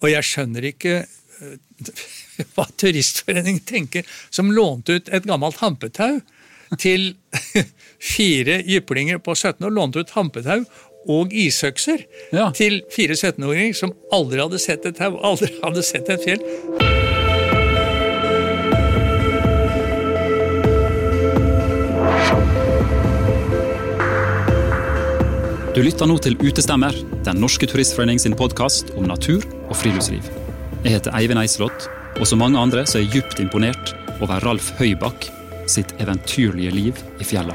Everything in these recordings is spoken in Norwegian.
Og jeg skjønner ikke eh, hva Turistforeningen tenker, som lånte ut et gammelt hampetau til fire jyplinger på 17 år. Lånte ut hampetau og isøkser Ja. til fire 17-åringer som aldri hadde sett et tau, aldri hadde sett et fjell. Du lytter nå til Utestemmer, Den norske turistforening sin podkast om natur og friluftsliv. Jeg heter Eivind Eislott, og som mange andre så er jeg djupt imponert over Ralf Høybakk sitt eventyrlige liv i fjella.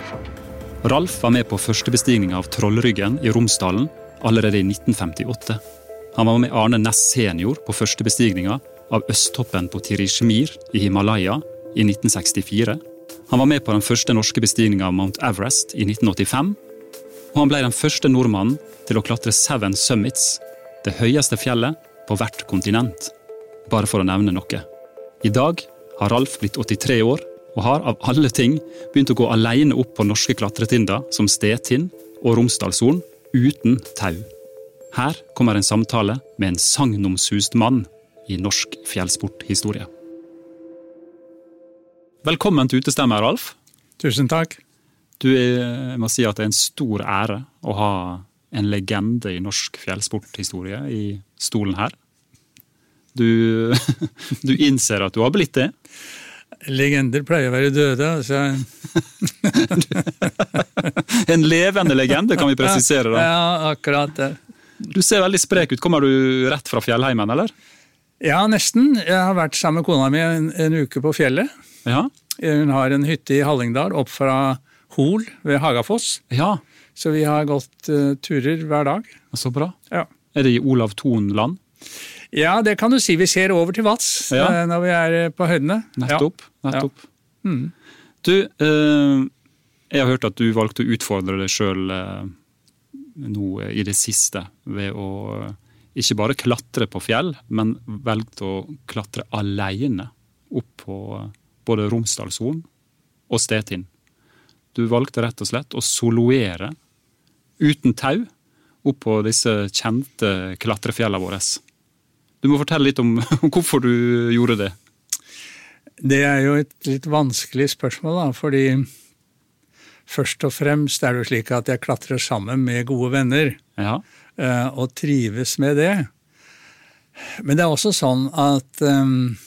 Ralf var med på førstebestigninga av Trollryggen i Romsdalen allerede i 1958. Han var med Arne Næss senior på førstebestigninga av østtoppen på Tirishmir i Himalaya i 1964. Han var med på den første norske bestigninga av Mount Everest i 1985 og han ble den første nordmannen til å klatre Seven Summits, det høyeste fjellet på hvert kontinent. Bare for å nevne noe. I dag har Ralf blitt 83 år, og har av alle ting begynt å gå alene opp på norske klatretinder som Stetind og Romsdalshorn uten tau. Her kommer en samtale med en sagnomsust mann i norsk fjellsporthistorie. Velkommen til Utestemme, Ralf. Tusen takk. Du, jeg må si at det er en stor ære å ha en legende i norsk fjellsporthistorie i stolen her. Du, du innser at du har blitt det. Legender pleier å være døde. altså. En levende legende, kan vi presisere. da. Ja, akkurat det. Du ser veldig sprek ut. Kommer du rett fra fjellheimen, eller? Ja, nesten. Jeg har vært sammen med kona mi en, en uke på fjellet. Ja. Hun har en hytte i Hallingdal opp fra Hol ved Hagafoss. Ja, Så vi har gått uh, turer hver dag. så bra. Ja. Er det i Olav Thon-land? Ja, det kan du si. Vi ser over til Vats Ja. eh, når vi er eh, på høydene. Nettopp. Ja. nettopp. Mm. Du, eh, jeg har hørt at du valgte å utfordre deg sjøl nå i det siste ved å ikke bare klatre på fjell, men velgte å klatre alene opp på både Romsdalshorn og Stetind. Du valgte rett og slett å soloere uten tau opp på disse kjente klatrefjellene våre. Du må fortelle litt om, om hvorfor du gjorde det. Det er jo et litt vanskelig spørsmål, da, fordi først og fremst er det jo slik at jeg klatrer sammen med gode venner. Ja, eh, og trives med det. Men det er også sånn at um,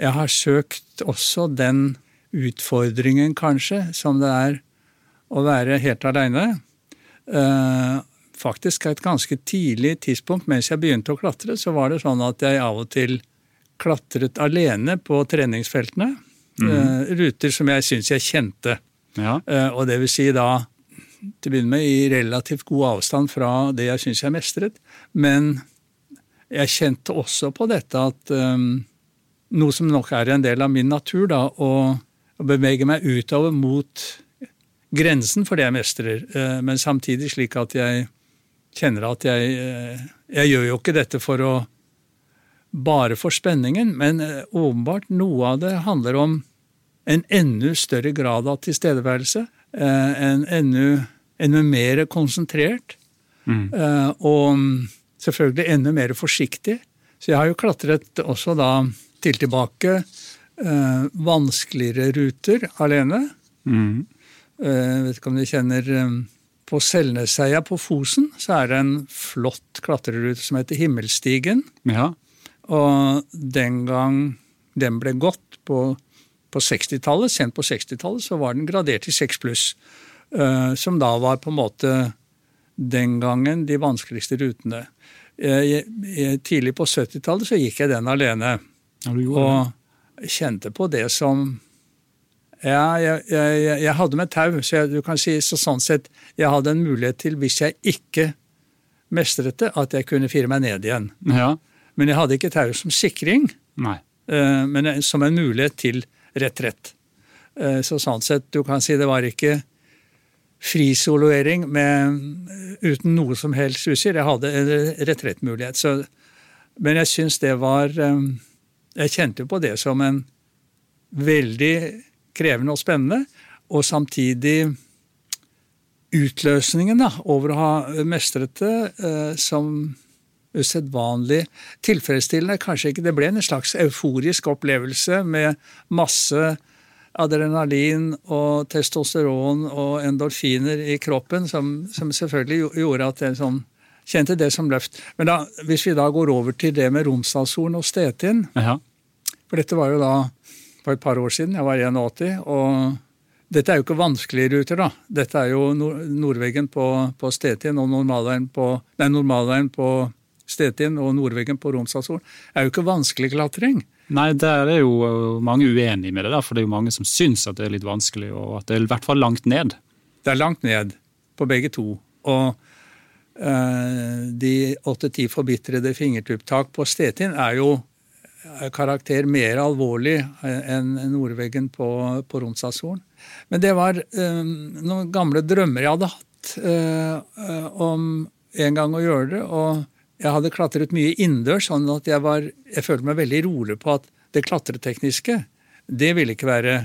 jeg har søkt også den utfordringen, kanskje, som det er å være helt aleine. Eh, faktisk et ganske tidlig tidspunkt mens jeg begynte å klatre, så var det sånn at jeg av og til klatret alene på treningsfeltene. eh, ruter som jeg syns jeg kjente. ja, Eh, Og det vil si da til å begynne med i relativt god avstand fra det jeg syns jeg mestret. Men jeg kjente også på dette at um, noe som nok er en del av min natur, da, å, å bevege meg utover mot grensen for det jeg mestrer, men samtidig slik at jeg kjenner at jeg Jeg gjør jo ikke dette for å bare for spenningen, men eh, åpenbart noe av det handler om en enda større grad av tilstedeværelse. eh, En enda, enda mer konsentrert. Mm. eh, Og selvfølgelig enda mer forsiktig. Så jeg har jo klatret også da til tilbake vanskeligere ruter alene. mm. Jeg vet ikke om du kjenner På Selneseia på Fosen så er det en flott klatrerute som heter Himmelstigen. ja. Og den gang den ble gått på, på 60-tallet, sent på 60-tallet, så var den gradert til 6 pluss. eh, som da var på en måte den gangen de vanskeligste rutene. Eh, tidlig på 70-tallet så gikk jeg den alene. ja. Og kjente på det som Ja, jeg, jeg, jeg- hadde med tau, så jeg, du kan si så sånn sett Jeg hadde en mulighet til, hvis jeg ikke mestret det, at jeg kunne fire meg ned igjen. Ja. Men jeg hadde ikke tau som sikring, Nei. eh, men som en mulighet til retrett. Eh, Så sånn sett, du kan si det var ikke frisoloering med, uten noe som helst utstyr. Jeg hadde en retrettmulighet. Så, men jeg syns det var eh, Jeg kjente på det som en veldig krevende og spennende, og samtidig utløsningen da, over å ha mestret det, eh, som usedvanlig tilfredsstillende. Kanskje ikke det ble en slags euforisk opplevelse med masse adrenalin og testosteron og endorfiner i kroppen, som, som selvfølgelig gjorde at jeg sånn, kjente det som løft. Men da, hvis vi da går over til det med Romsdalshorn og Stetin Ja. For dette var jo da for et par år siden, jeg var 81, og dette er jo ikke vanskelige ruter, da. Dette er jo nord Nordveggen på, på Stetien og normalveien på, nei, normalveien på Stetien og Nordveggen på Romsdalshorn. er jo ikke vanskelig klatring. Nei, der er jo uh, mange uenige med det, der, for det er jo mange som syns at det er litt vanskelig, og at det er i hvert fall langt ned. Det er langt ned på begge to. Og eh, de åtte-ti forbitrede fingertupptak på Stetien er jo karakter mer alvorlig enn nordveggen på, på Romsdalshorn. Men det var eh, noen gamle drømmer jeg hadde hatt eh, om en gang å gjøre det. og jeg hadde klatret mye innendørs, sånn at jeg, var, jeg følte meg veldig rolig på at det klatretekniske, det ville ikke være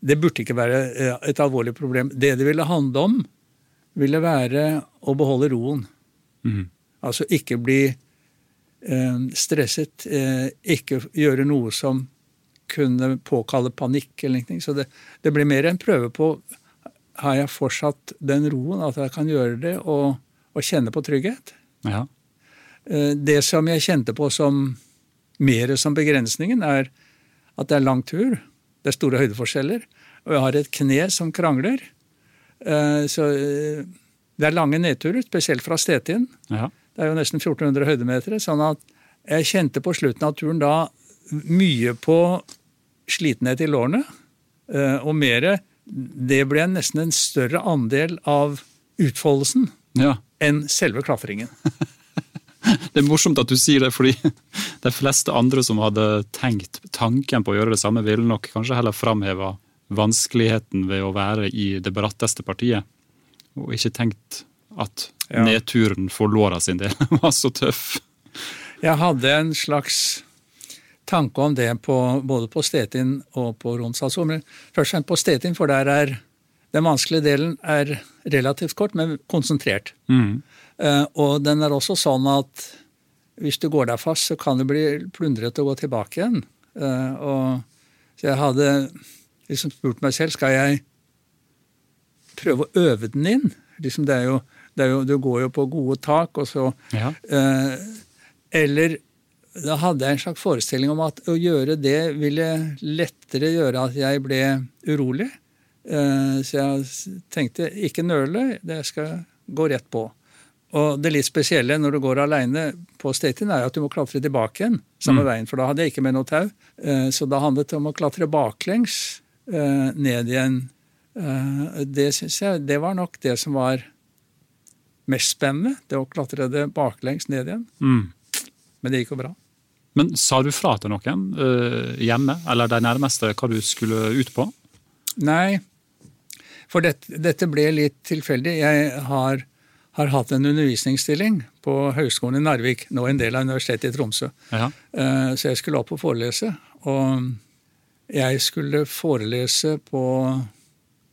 det burde ikke være eh, et alvorlig problem. Det det ville handle om, ville være å beholde roen. Mm. Altså ikke bli eh, stresset, eh, ikke gjøre noe som kunne påkalle panikk eller noe. Så det, det blir mer en prøve på har jeg fortsatt den roen, at jeg kan gjøre det og, og kjenne på trygghet. Ja. Eh, Det som jeg kjente på som mer som begrensningen, er at det er lang tur. Det er store høydeforskjeller. Og jeg har et kne som krangler. Eh, Så eh, det er lange nedturer, spesielt fra Stetin. ja. Det er jo nesten 1400 høydemeter. Sånn at jeg kjente på slutten av turen da mye på slitenhet i lårene. eh, Og mer Det ble nesten en større andel av utfoldelsen ja. enn selve klatringen. Det er morsomt at du sier det, fordi de fleste andre som hadde tenkt tanken på å gjøre det samme, ville nok kanskje heller framheva vanskeligheten ved å være i det bratteste partiet, og ikke tenkt at Ja. nedturen for låra sin del var så tøff. Jeg hadde en slags tanke om det på, både på Stetin og på. Men først og fremst på Stetin, for der er den vanskelige delen er relativt kort, men konsentrert. Mm. Uh, og den er også sånn at hvis du går deg fast, så kan det bli plundret å gå tilbake igjen. Uh, og, så jeg hadde liksom spurt meg selv skal jeg prøve å øve den inn. Liksom det er jo, det jo, du går jo på gode tak, og så Ja. Eh, eller da hadde jeg en slags forestilling om at å gjøre det ville lettere gjøre at jeg ble urolig. Eh, så jeg tenkte ikke nøle, det skal gå rett på. Og det litt spesielle når du går aleine på Statin, er at du må klatre tilbake igjen samme veien, for da hadde jeg ikke med noe tau. Eh, så da handlet det om å klatre baklengs eh, ned igjen. Eh, det syns jeg det var nok det som var mest spennende. Det å klatre det baklengs ned igjen. Mm. Men det gikk jo bra. Men sa du fra til noen uh, hjemme, eller de nærmeste, hva du skulle ut på? Nei, for dette, dette ble litt tilfeldig. Jeg har, har hatt en undervisningsstilling på Høgskolen i Narvik, nå en del av Universitetet i Tromsø. Ja. Eh, Så jeg skulle opp og forelese. Og jeg skulle forelese på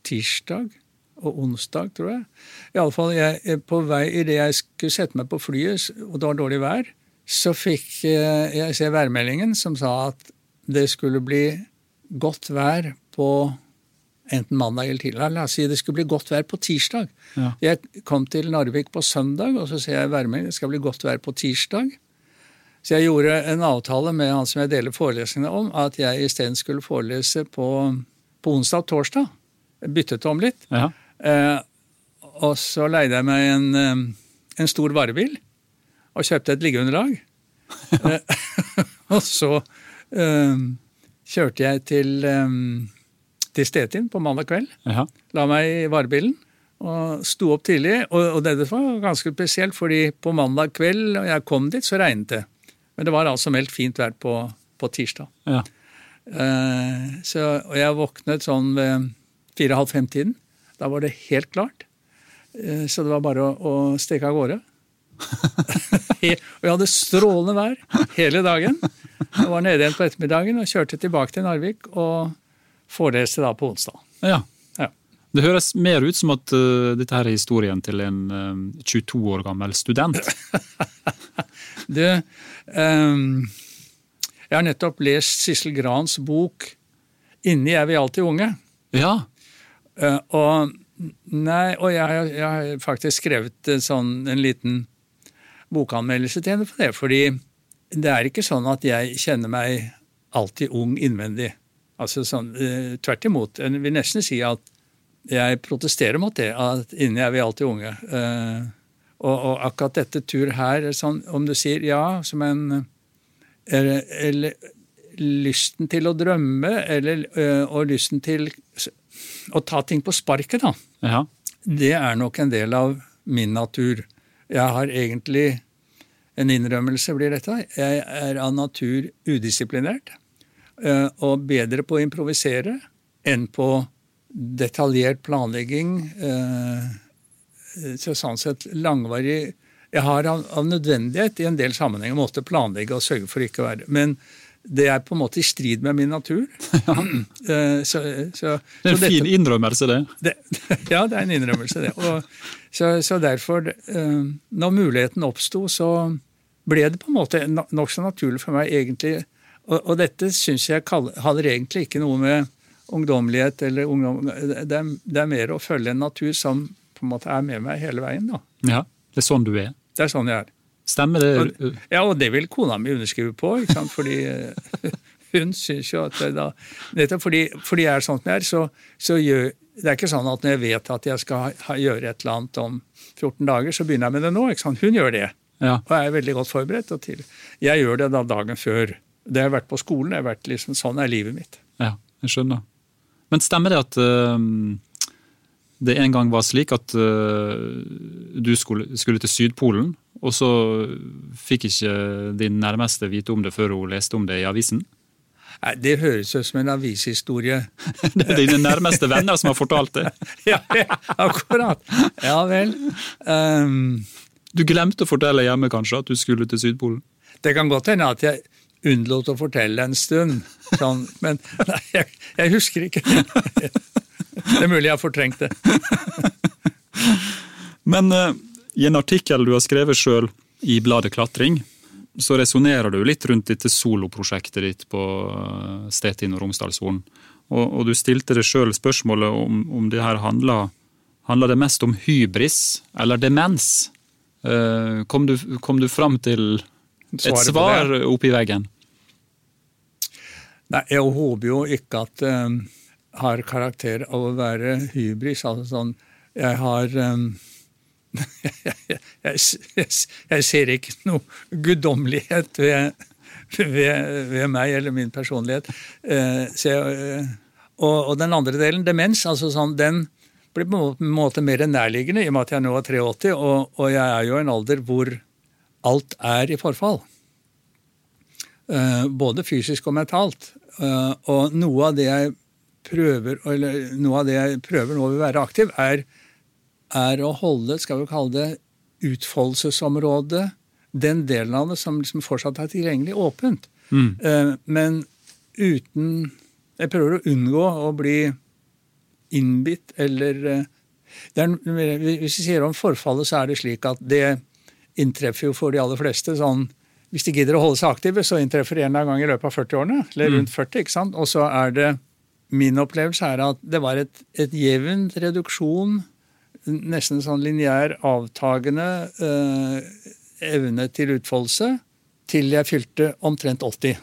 tirsdag og onsdag, tror jeg. I alle fall, jeg, på vei idet jeg skulle sette meg på flyet, og det var dårlig vær, så fikk eh, jeg se værmeldingen som sa at det skulle bli godt vær på enten mandag eller tidligere. La oss si det skulle bli godt vær på tirsdag. Ja. Jeg kom til Narvik på søndag, og så ser jeg værmeldingen. Det skal bli godt vær på tirsdag. Så jeg gjorde en avtale med han som jeg deler forelesningene om, at jeg isteden skulle forelese på, på onsdag og torsdag. Jeg byttet om litt. Ja. Eh, og så leide jeg meg en, eh, en stor varebil og kjøpte et liggeunderlag. Eh, og så kjørte jeg til, til Stetin på mandag kveld. Ja. La meg i varebilen og sto opp tidlig. Og, og det var ganske spesielt, fordi på mandag kveld og jeg kom dit, så regnet det. Men det var altså meldt fint vær på, på tirsdag. Ja. Eh, så, og jeg våknet sånn ved fire-halv fem-tiden. Da var det helt klart. Eh, så det var bare å, å stikke av gårde. Og jeg hadde strålende vær hele dagen. Jeg var nede igjen på ettermiddagen og kjørte tilbake til Narvik og foreleste da på onsdag. ja. Ja. Det høres mer ut som at uh, dette her er historien til en uh, 22 år gammel student. Du, um, jeg har nettopp lest Sissel Grans bok 'Inni er vi alltid unge'. Ja. Eh, og nei, og jeg, jeg har faktisk skrevet sånn, en liten bokanmeldelse til henne på det. Fordi det er ikke sånn at jeg kjenner meg alltid ung innvendig. Altså sånn, eh, Tvert imot. Jeg vil nesten si at jeg protesterer mot det. At inni er vi alltid unge. Eh, og, og akkurat dette tur her, er sånn, om du sier ja som en eller, eller lysten til å drømme, eller, og lysten til å ta ting på sparket, da. ja. Det er nok en del av min natur. Jeg har egentlig en innrømmelse, blir dette. Jeg er av natur udisiplinert. eh, Og bedre på å improvisere enn på detaljert planlegging. eh, Så sånn sett langvarig Jeg har av, nødvendighet i en del sammenhenger måtte planlegge og sørge for ikke å være Men det er på en måte i strid med min natur. Eh, så, så, Det er en fin innrømmelse, det. det, ja, det er en innrømmelse, det. Og, så, så derfor, eh, når muligheten oppsto, så ble det på en måte no- nokså naturlig for meg egentlig Og, og dette syns jeg hadde handler egentlig ikke noe med ungdommelighet eller ungdom det er, det er mer å følge en natur som på en måte er med meg hele veien. da. Ja. Det er sånn du er. Det er sånn jeg er. Stemmer det? Ja, og det vil kona mi underskrive på, ikke sant? fordi eh, hun syns jo at det da fordi, fordi jeg er sånn som jeg er, så, så gjør Det er ikke sånn at når jeg vet at jeg skal ha, gjøre et eller annet om 14 dager, så begynner jeg med det nå. ikke sant? Hun gjør det, Ja. og er veldig godt forberedt. Og til. Jeg gjør det da dagen før. Det har vært på skolen. det har vært liksom, Sånn er livet mitt. Ja, jeg skjønner. Men stemmer det at øhm, det en gang var slik at uh, du skulle, skulle til Sydpolen, og så fikk ikke din nærmeste vite om det før hun leste om det i avisen? Nei, Det høres ut som en avishistorie. Det er dine nærmeste venner som har fortalt det. ja, ja, akkurat. Ja vel. Um, Du glemte å fortelle hjemme kanskje at du skulle til Sydpolen? Det kan godt hende at jeg unnlot å fortelle en stund, sånn, men nei, jeg, jeg husker ikke. Det er mulig jeg har fortrengt det. Men uh, i en artikkel du har skrevet sjøl i bladet Klatring, så resonnerer du litt rundt dette soloprosjektet ditt på uh, Stetin og Romsdalshorn. Og, og du stilte deg sjøl spørsmålet om, om det her handler, Handla det mest om hybris eller demens. Eh, kom, du, kom du fram til et Svaret svar oppi veggen? Nei, jeg håper jo ikke at har karakter av å være hybris. Altså sånn Jeg har um, jeg, jeg, jeg, jeg ser ikke noe guddommelighet ved, ved, ved meg eller min personlighet. Uh, og, og den andre delen, demens, altså sånn, den blir på en måte mer nærliggende i og med at jeg nå er 83, og, og jeg er jo i en alder hvor alt er i forfall. Uh, både fysisk og mentalt. Uh, og noe av det jeg prøver eller noe av det jeg prøver nå ved å være aktiv, er, er å holde skal vi kalle det, utfoldelsesområdet, den delen av det som liksom fortsatt er tilgjengelig, åpent. Eh, men uten Jeg prøver å unngå å bli innbitt eller eh, er, Hvis vi sier om forfallet, så er det slik at det inntreffer jo for de aller fleste sånn Hvis de gidder å holde seg aktive, så inntreffer det en gang i løpet av 40-årene. Eller rundt 40, ikke sant? Og så er det Min opplevelse er at det var et, et jevnt reduksjon, nesten sånn lineær avtagende eh, evne til utfoldelse, til jeg fylte omtrent 80.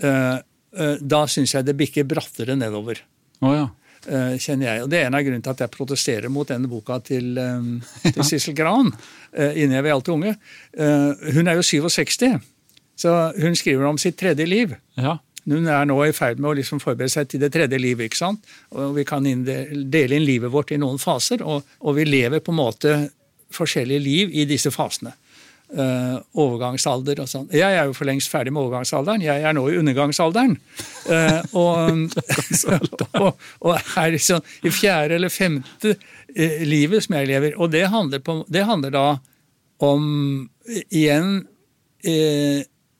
Eh, eh, da syns jeg det bikker brattere nedover Oh, ja. eh, kjenner jeg. Og Det er en av grunnene til at jeg protesterer mot denne boka til, eh, til Sissel Gran. Uh, inni jeg vi alltid unge. Eh, hun er jo 67, så hun skriver om sitt tredje liv. ja. Hun er nå i ferd med å liksom forberede seg til det tredje livet. ikke sant? Og Vi kan dele inn livet vårt i noen faser, og, og vi lever på en måte forskjellige liv i disse fasene. Uh, overgangsalder og sånn. Jeg er jo for lengst ferdig med overgangsalderen. Jeg er nå i undergangsalderen. Uh, og, og, og er liksom i fjerde eller femte uh, livet som jeg lever. Og det handler, på, det handler da om igjen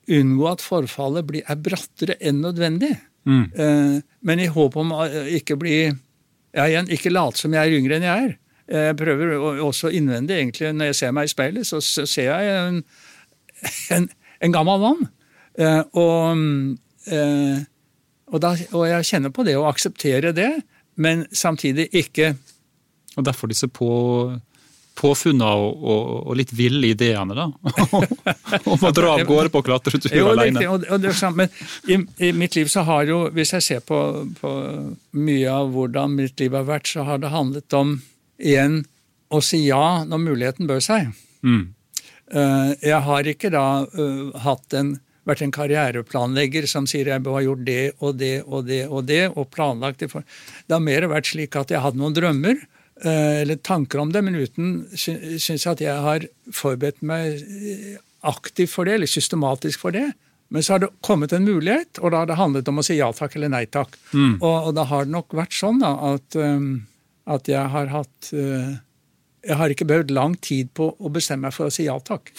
unngå at forfallet blir, er brattere enn nødvendig. Eh, men i håp om å ikke bli ja, igjen, ikke late som jeg er yngre enn jeg er. Jeg prøver å- også innvendig, egentlig, når jeg ser meg i speilet, så, så ser jeg en, en, en gammel mann. Eh, og, eh, og, da, og jeg kjenner på det å akseptere det, men samtidig ikke Og derfor disse på, påfunna og, og, og, litt ville ideene, da? Om å dra av gårde på klatretur jo, og Det, og, det er sant, men i, i, mitt liv så har jo, hvis jeg ser på, på, mye av hvordan mitt liv har vært, så har det handlet om igjen å si ja når muligheten bød seg. Mm. Uh, jeg har ikke da uh, hatt en vært en karriereplanlegger som sier jeg bør ha gjort det og det og det og det, og planlagt det. Det har mer vært slik at jeg hadde noen drømmer eh, eller tanker om det, men uten syns jeg at jeg har forberedt meg eh, aktivt for det, eller systematisk for det. Men så har det kommet en mulighet, og da har det handlet om å si ja takk eller nei takk. Mm. Og, og, da har det nok vært sånn da, at, um, at jeg har hatt uh, jeg har ikke behøvd lang tid på å bestemme meg for å si ja takk.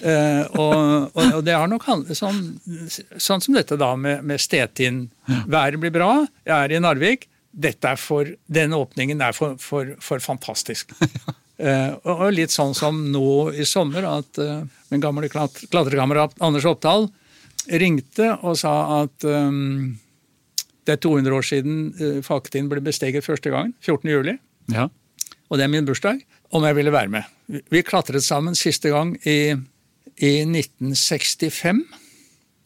uh, og, og, og, det har nok handlet sånn, sånn som dette da med, med Stetin. Været blir bra, jeg er i Narvik. Dette er for, Denne åpningen er for, for, for fantastisk. uh, og, litt sånn som nå i sommer, at uh, min gamle klatrekamerat Anders Oppdal ringte og sa at um, det er 200 år siden uh, Falketin ble besteget første gang. 14. juli. Ja. Og det er min bursdag om jeg ville være med. Vi klatret sammen siste gang i, i 1965.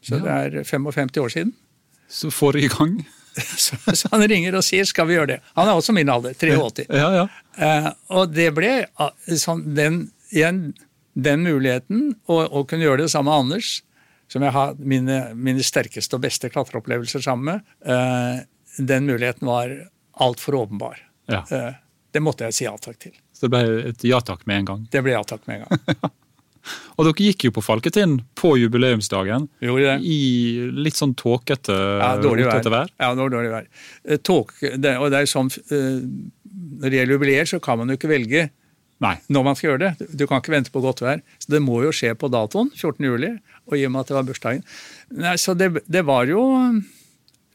Så ja. det er 55 år siden. Så forrige gang? så, så, han ringer og sier 'skal vi gjøre det'? Han er også min alder, 83. Ja, ja. Uh, og det ble uh, sånn, den, igjen, den muligheten, å kunne gjøre det sammen med Anders, som jeg har mine, mine sterkeste og beste klatreopplevelser sammen med, uh, den muligheten var altfor åpenbar. Ja. det måtte jeg si ja takk til. Så det ble et ja takk med en gang? Det ble ja takk med en gang. og dere gikk jo på Falketind på jubileumsdagen i litt sånn tåkete, ja, rotete vær. Ja, det var dårlig vær. Eh, tåk, det, og det er sånn, eh, Når det gjelder jubileer, så kan man jo ikke velge Nei. når man skal gjøre det. Du kan ikke vente på godt vær. Så det må jo skje på datoen, 14. juli, og i og med at det var bursdagen. Nei, så det, det var jo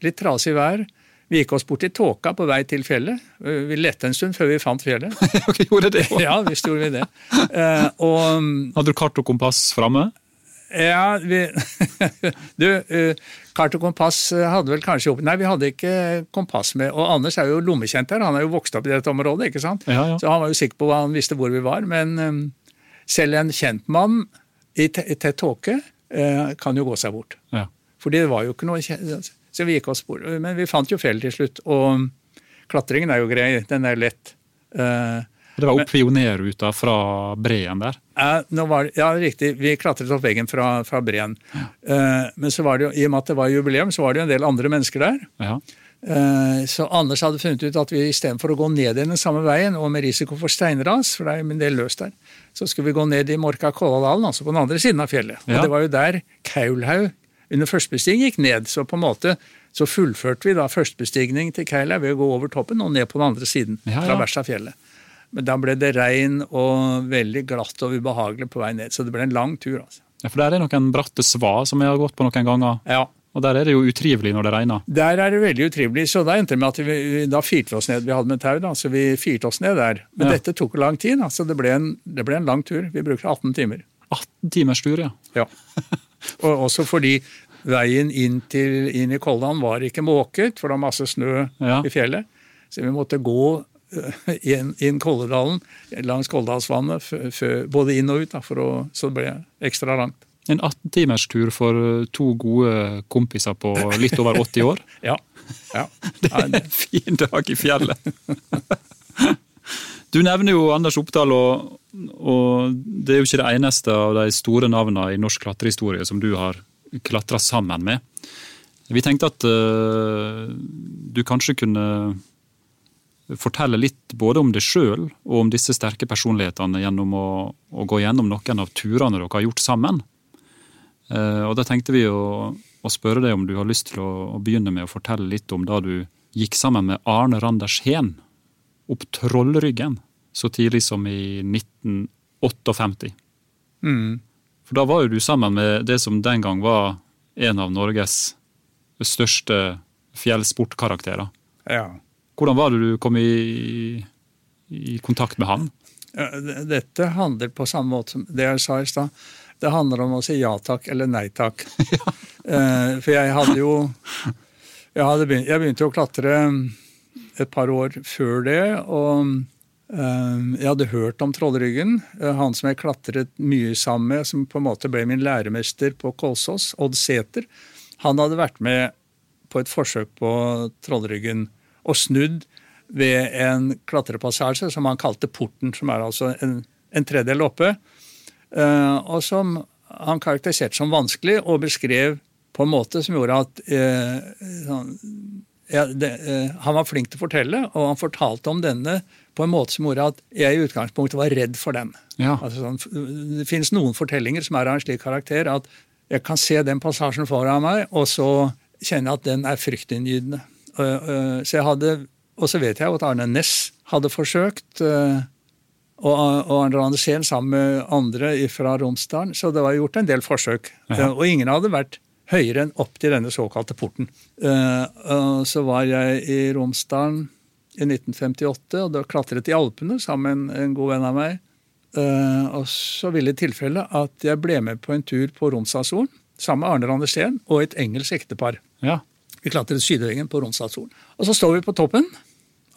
litt trasig vær. Vi gikk oss bort i tåka på vei til fjellet. Vi lette en stund før vi fant fjellet. okay, gjorde det også. Ja, visst gjorde vi det. Uh, og, Hadde du kart og kompass framme? Ja, vi, du, uh, kart og kompass hadde vel kanskje opp Nei, vi hadde ikke kompass med. Og Anders er jo lommekjent her, han er jo vokst opp i dette området, ikke sant? Ja, ja. Så han var jo sikker på hva han visste hvor vi var. Men um, selv en kjentmann i tett tåke uh, kan jo gå seg bort. Ja. For det var jo ikke noe så vi gikk oss bort. Men vi fant jo fjellet til slutt. Og klatringen er jo grei, den er lett. Uh, det var opp pionerruta fra breen der? Uh, var, ja, riktig. Vi klatret opp veggen fra, fra breen. Ja. Uh, men så var det jo, i og med at det var jubileum, så var det jo en del andre mennesker der. Ja. Uh, så Anders hadde funnet ut at vi istedenfor å gå ned i den samme veien, og med risiko for steinras, for det er en del løst der, så skulle vi gå ned i Morka-Kolladalen, altså på den andre siden av fjellet. Ja. Og det var jo der Kaulhaug under førstebestigning gikk ned. Så på en måte så fullførte vi da førstebestigning til Keila ved å gå over toppen og ned på den andre siden. Ja, ja. fra fjellet. Men da ble det regn og veldig glatt og ubehagelig på vei ned. Så det ble en lang tur. altså. Ja, For der er noen bratte svar som jeg har gått på noen ganger. Ja. Og der er det jo utrivelig når det regner. Der er det veldig utrivelig, så da endte det med at vi, da firte vi oss ned. Vi hadde med tau, da, så vi firte oss ned der. Men ja. dette tok lang tid, da, så det ble, en, det ble, en, lang tur. Vi brukte 18 timer. 18 timers tur, ja. ja. Og også fordi veien inn, til, inn i Kolldalen var ikke måket, for det var masse snø ja. i fjellet. Så vi måtte gå eh, inn, inn Kolledalen, langs Kolldalsvannet, både inn og ut, da, å, så det ble ekstra langt. En 18-timers tur for eh, to gode kompiser på litt over 80 år? ja. ja. Det er en fin dag i fjellet. Du nevner jo Anders Oppdal, og, og, det er jo ikke det eneste av de store navnene i norsk klatrehistorie som du har klatra sammen med. Vi tenkte at uh, du kanskje kunne fortelle litt både om deg sjøl og om disse sterke personlighetene gjennom å, å, gå gjennom noen av turene dere har gjort sammen. Uh, og Da tenkte vi å, å, spørre deg om du har lyst til å, å, begynne med å fortelle litt om da du gikk sammen med Arne Randers Heen opp Trollryggen så tidlig som i 1958. Mm. For da var jo du sammen med det som den gang var en av Norges største fjellsportkarakterer. Ja. Hvordan var det du kom i, i kontakt med han? Dette handler på samme måte som det jeg sa i stad. Det handler om å si ja takk eller nei takk. Ja. for jeg hadde jo jeg, hadde begynt, jeg begynte å klatre et par år før det. og eh, jeg hadde hørt om Trollryggen. Eh, han som jeg klatret mye sammen med, som på en måte ble min læremester på Kolsås, Odd Sæter, han hadde vært med på et forsøk på Trollryggen og snudd ved en klatrepassasje som han kalte Porten, som er altså en, en tredjedel oppe. Uh, og som han karakteriserte som vanskelig, og beskrev på en måte som gjorde at eh, han, ja, det, uh, han var flink til å fortelle, og han fortalte om denne på en måte som gjorde at jeg i utgangspunktet var redd for den. Ja. Altså, sånn, det finnes noen fortellinger som er av en slik karakter at jeg kan se den passasjen foran meg, og så kjenne at den er fryktinngytende. Så jeg hadde og så vet jeg at Arne Næss hadde forsøkt, eh, og Arne Andersen sammen med andre fra Romsdalen. Så det var gjort en del forsøk. Ja. Og ingen hadde vært høyere enn opp til denne såkalte porten. Eh, så var jeg i Romsdalen i 1958, og da klatret i Alpene sammen med en god venn av meg. Eh, og så ville tilfellet at jeg ble med på en tur på Romsdalsfjorden sammen med Arne Randersen og et engelsk ektepar. Ja. Vi klatret Sydøyengen på Romsdalsfjorden. Og så står vi på toppen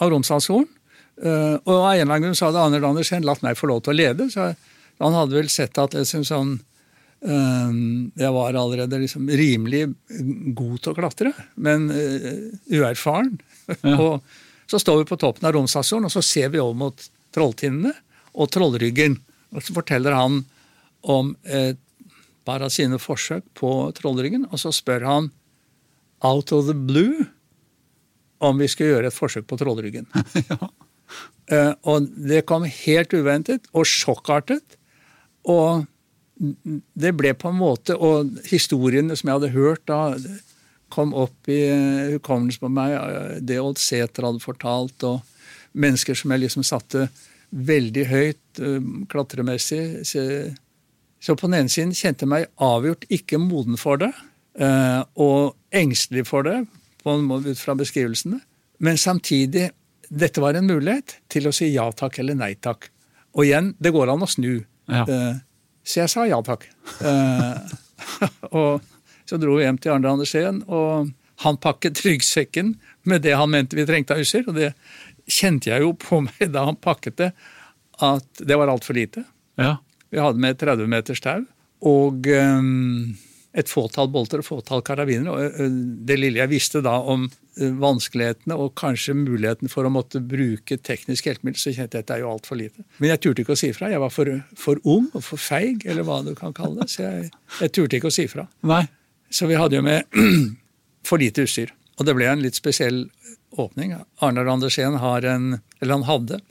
av Romsdalsfjorden, Uh, og av en eller annen grunn så hadde Arne Andersen latt meg få lov til å lede. så Han hadde vel sett at liksom sånn Jeg var allerede liksom rimelig god til å klatre, men uh, uerfaren. Ja. og så står vi på toppen av Romsdalssolen, og så ser vi over mot Trolltinnene og Trollryggen. Og så forteller han om et par av sine forsøk på Trollryggen, og så spør han out of the blue om vi skulle gjøre et forsøk på Trollryggen. ja. uh, og det kom helt uventet og sjokkartet. Og det ble på en måte Og historiene som jeg hadde hørt da, kom opp i uh, hukommelsen på meg. Det Odd Sæter hadde fortalt, og mennesker som jeg liksom satte veldig høyt klatremessig. Så, så på den ene siden kjente jeg meg avgjort ikke moden for det, og engstelig for det ut fra beskrivelsene. Men samtidig, dette var en mulighet til å si ja takk eller nei takk. Og igjen, det går an å snu. Ja. Så jeg sa ja takk. Uh, og så dro vi hjem til Arne Andersen, og han pakket ryggsekken med det han mente vi trengte av utstyr. Og det kjente jeg jo på meg da han pakket det, at det var altfor lite. Ja. Vi hadde med 30 meters tau. Og um, et fåtall bolter og fåtall karabiner. og Det lille jeg visste da om vanskelighetene og kanskje muligheten for å måtte bruke teknisk hjelpemiddel, så kjente jeg at det er jo altfor lite. Men jeg turte ikke å si fra. Jeg var for, for, ung og for feig, eller hva du kan kalle det. Så jeg, jeg turte ikke å si fra. Nei. Så vi hadde jo med for lite utstyr. Og det ble en litt spesiell åpning. Arnar Andersen har en, eller han hadde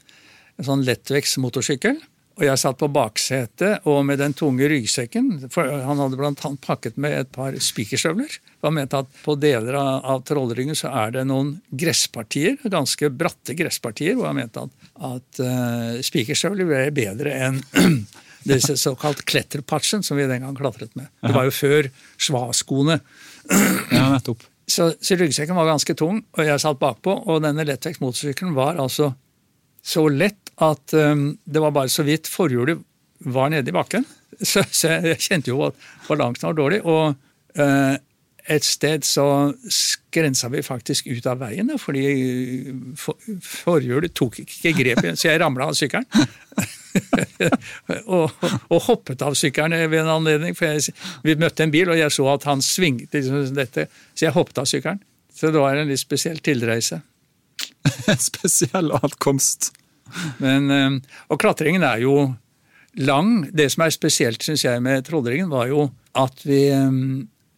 en sånn lettvekts motorsykkel og jeg satt på baksetet og med den tunge ryggsekken. for Han hadde blant annet pakket med et par spikerstøvler. Han mente at på deler av, av Trollryggen så er det noen gresspartier, ganske bratte gresspartier, hvor han mente at, at uh, spikerstøvler ble bedre enn disse såkalt kletterpatchen som vi den gang klatret med. Det var jo før svaskoene. ja, nettopp. Så, så, ryggsekken var ganske tung, og jeg satt bakpå. Og denne lettvektsmotorsykkelen var altså så lett at um, det var bare så vidt forhjulet var nede i bakken. Så, så, jeg kjente jo at balansen var dårlig. Og uh, et sted så skrensa vi faktisk ut av veien, fordi for, forhjulet tok ikke grep, igjen, så jeg ramla av sykkelen. og, og, hoppet av sykkelen ved en anledning, for jeg, vi møtte en bil, og jeg så at han svingte liksom dette, så jeg hoppet av sykkelen. Så det var en litt spesiell tilreise. spesiell atkomst. Men, eh, og klatringen er jo lang. Det som er spesielt synes jeg, med Trollringen, var jo at vi, eh,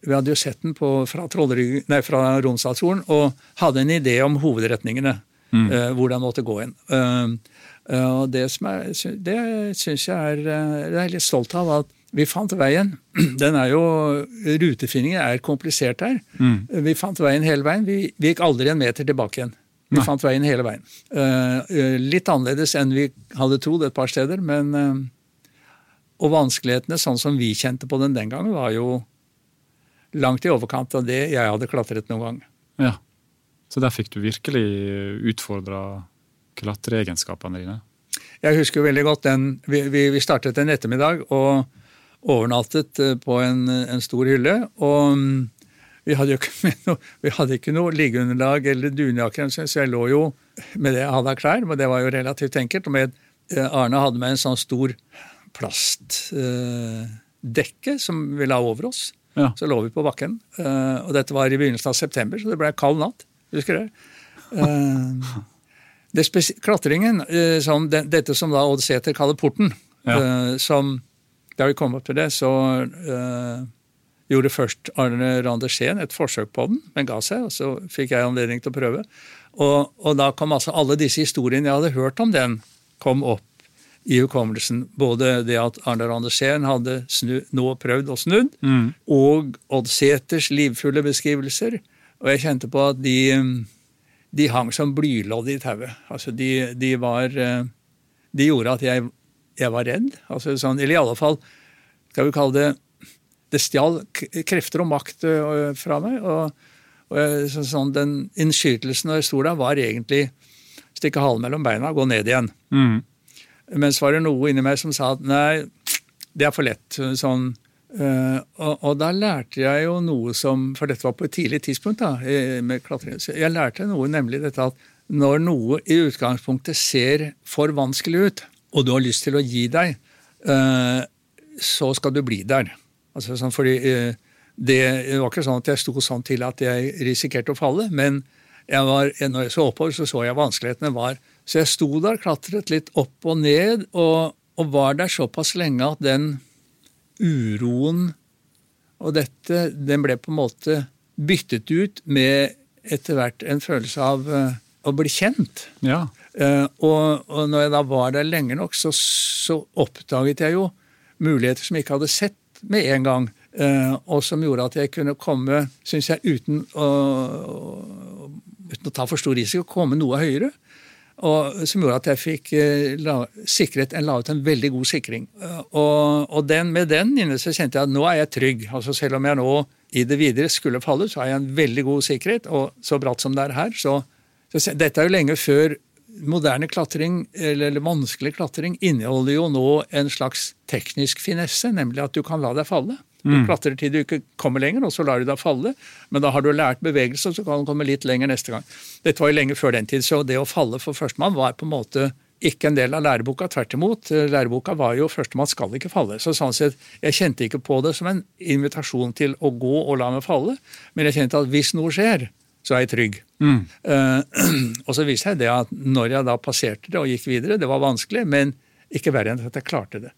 vi hadde jo sett den på, fra, fra Romsdalsfjorden og hadde en idé om hovedretningene. Mm. Uh, hvor den måtte gå inn. Uh, det, som er, det syns jeg er Jeg er litt stolt av at vi fant veien. Den er jo, Rutefinningen er komplisert her. Mm. Vi fant veien hele veien. Vi, vi gikk aldri en meter tilbake igjen. Vi Nei. fant veien hele veien. Uh, litt annerledes enn vi hadde trodd et par steder, men uh, Og vanskelighetene, sånn som vi kjente på den den gangen, var jo langt i overkant av det jeg hadde klatret noen gang. Ja, Så der fikk du virkelig utfordra klatreegenskapene dine? Jeg husker jo veldig godt den Vi, vi, vi startet en ettermiddag, og, overnattet eh, på en, en stor hylle. og mm, vi hadde jo ikke, noe, vi hadde ikke noe liggeunderlag eller dunjakke, så jeg lå jo med det jeg hadde av klær, men det var jo relativt enkelt. og med eh, Arne hadde med en sånn stor plastdekke eh, som vi la over oss. Ja. Så lå vi på bakken. Eh, og dette var i begynnelsen av september, så det ble kald natt. Husker du? Det klatringen, som den, dette som da Odd Sæther kaller porten, ja. Som Da vi kom opp til det, så gjorde først Arne Randersen et forsøk på den, men ga seg. og Så fikk jeg anledning til å prøve. Og, og, da kom altså alle disse historiene jeg hadde hørt om den, kom opp i hukommelsen. Både det at Arne Randersen hadde snu, nå prøvd og snudd, mm. og Odd Sæters livfulle beskrivelser. Og jeg kjente på at de, de hang som blylodd i tauet. Altså de, de, var De gjorde at jeg, jeg var redd. Altså sånn, eller i alle fall, skal vi kalle det det stjal krefter og makt fra meg. og, og så, sånn, Den innskytelsen når jeg sto der, var egentlig stikke halen mellom beina og gå ned igjen. Mm. Mens var det noe inni meg som sa at nei, det er for lett. sånn, uh, og, og, da lærte jeg jo noe som For dette var på et tidlig tidspunkt. da, med klatring, så Jeg lærte noe, nemlig dette at når noe i utgangspunktet ser for vanskelig ut, og du har lyst til å gi deg, uh, så skal du bli der. Altså, sånn, fordi eh, det, var ikke sånn at jeg sto sånn til at jeg risikerte å falle, men jeg var, når jeg så oppover, så så jeg vanskelighetene var. Så jeg sto der, klatret litt opp og ned, og, og var der såpass lenge at den uroen og dette, den ble på en måte byttet ut med etter hvert en følelse av uh, å bli kjent. Ja. Uh, og, og, når jeg da var der lenge nok, så, så oppdaget jeg jo muligheter som jeg ikke hadde sett med en gang. Eh, og som gjorde at jeg kunne komme, syns jeg, uten å, uten å ta for stor risiko, komme noe høyere. Og som gjorde at jeg fikk eh, la, sikret en, la ut en veldig god sikring. Eh, og, og den, med den inne så kjente jeg at nå er jeg trygg. altså Selv om jeg nå i det videre skulle falle, så har jeg en veldig god sikkerhet. Og så bratt som det er her, så, så Dette er jo lenge før moderne klatring, eller, eller, vanskelig klatring, inneholder jo nå en slags teknisk finesse, nemlig at du kan la deg falle. Du mm. klatrer til du ikke kommer lenger, og så lar du deg falle. Men da har du lært bevegelse, så kan du komme litt lenger neste gang. Dette var jo lenge før den tid, så det å falle for førstemann var på en måte ikke en del av læreboka. Tvert imot. Læreboka var jo 'førstemann skal ikke falle'. Så sånn sett, Jeg kjente ikke på det som en invitasjon til å gå og la meg falle, men jeg kjente at hvis noe skjer, så er jeg trygg. Mm. Uh, og så viste jeg det at når jeg da passerte det og gikk videre, det var vanskelig, men ikke verre enn at jeg klarte det.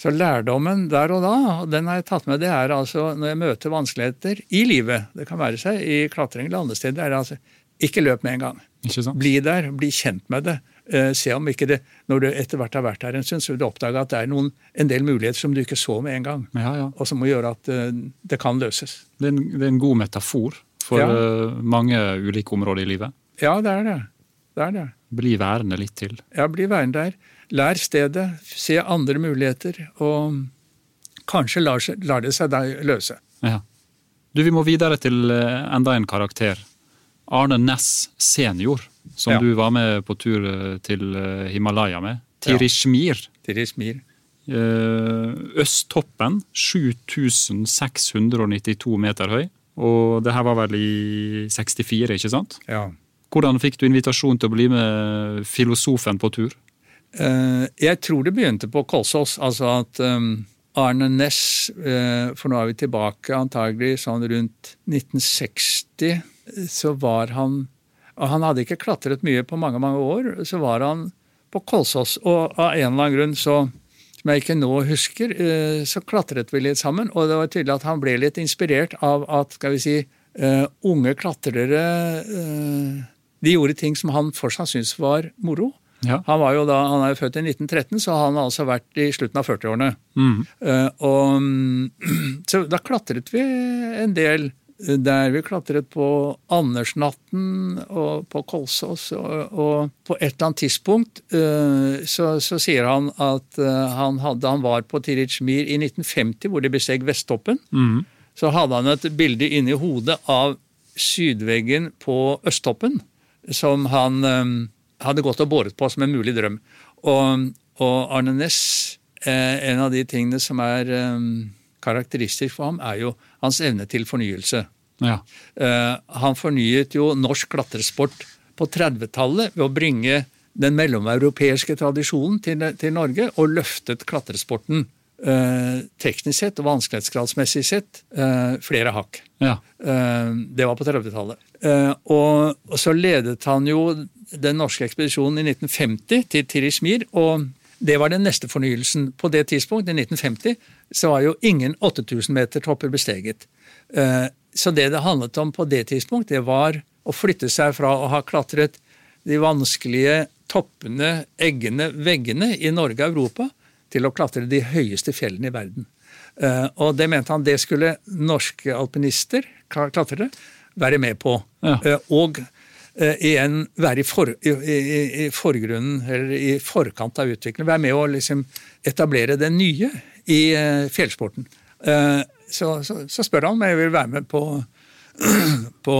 Så lærdommen der og da, og den har jeg tatt med, det er altså når jeg møter vanskeligheter i livet, det kan være seg i klatring eller andre steder, det er altså ikke løp med en gang. Bli der, bli kjent med det. Uh, se om ikke det, Når du etter hvert har vært her en stund, så vil du oppdage at det er noen, en del muligheter som du ikke så med en gang, ja, ja. og som må gjøre at uh, det kan løses. Det er, en, det er en god metafor for ja. Eh, mange ulike områder i livet? Ja, det er det. det er det. Bli værende litt til? Ja, bli værende der. Lær stedet, se andre muligheter, og kanskje lar, lar det seg løse. Ja. Du, Vi må videre til eh, enda en karakter. Arne Næss senior, som ja. du var med på tur eh, til Himalaya med. Tirishmir. Tirishmir. Østtoppen, 7692 meter høy. Og det her var vel i 64, ikke sant? Ja. Hvordan fikk du invitasjon til å bli med filosofen på tur? Uh, jeg tror det begynte på Kolsås. Altså at um, Arne Næss, uh, for nå er vi tilbake antagelig sånn rundt 1960, så var han og Han hadde ikke klatret mye på mange, mange år. Så var han på Kolsås, og av en eller annen grunn så som jeg ikke nå husker, eh, så klatret vi litt sammen. Og det var tydelig at han ble litt inspirert av at skal vi si, uh, unge klatrere uh, De gjorde ting som han fortsatt syntes var moro. Ja. Han var jo da, han er jo født i 1913, så han har altså vært i slutten av 40-årene. Mm. Uh, så da klatret vi en del der vi klatret på Andersnatten og på Kolsås. Og, og, på et eller annet tidspunkt uh, så, så, sier han at uh, han, hadde, han, var på Tiritsjmir i 1950, hvor de besteg Vesttoppen. Mm. Så hadde han et bilde inni hodet av sydveggen på Østtoppen, som han um, hadde gått og båret på som en mulig drøm. Og, og Arne Næss uh, en av de tingene som er eh, karakteristisk for ham, er jo hans evne til fornyelse. Ja. Eh, han fornyet jo norsk klatresport på 30-tallet ved å bringe den mellomeuropeiske tradisjonen til, til Norge, og løftet klatresporten eh, teknisk sett og vanskelighetsgradsmessig sett eh, flere hakk. ja. Eh, det var på 30-tallet. Eh, og, så ledet han jo den norske ekspedisjonen i 1950 til Tirismir, og det var den neste fornyelsen. På det tidspunkt, i 1950, så var jo ingen 8000 meter topper besteget. Eh, Så det det handlet om på det tidspunkt, det var å flytte seg fra å ha klatret de vanskelige toppene, eggene, veggene i Norge og Europa, til å klatre de høyeste fjellene i verden. Eh, Og det mente han det skulle norske alpinister, kla- klatrere, være med på. Ja. Eh, Og igjen være i, for, i, i, forgrunnen, eller i forkant av utviklingen. Være med å liksom etablere det nye i eh, fjellsporten. Eh, Så, så, så spør han om jeg vil være med på på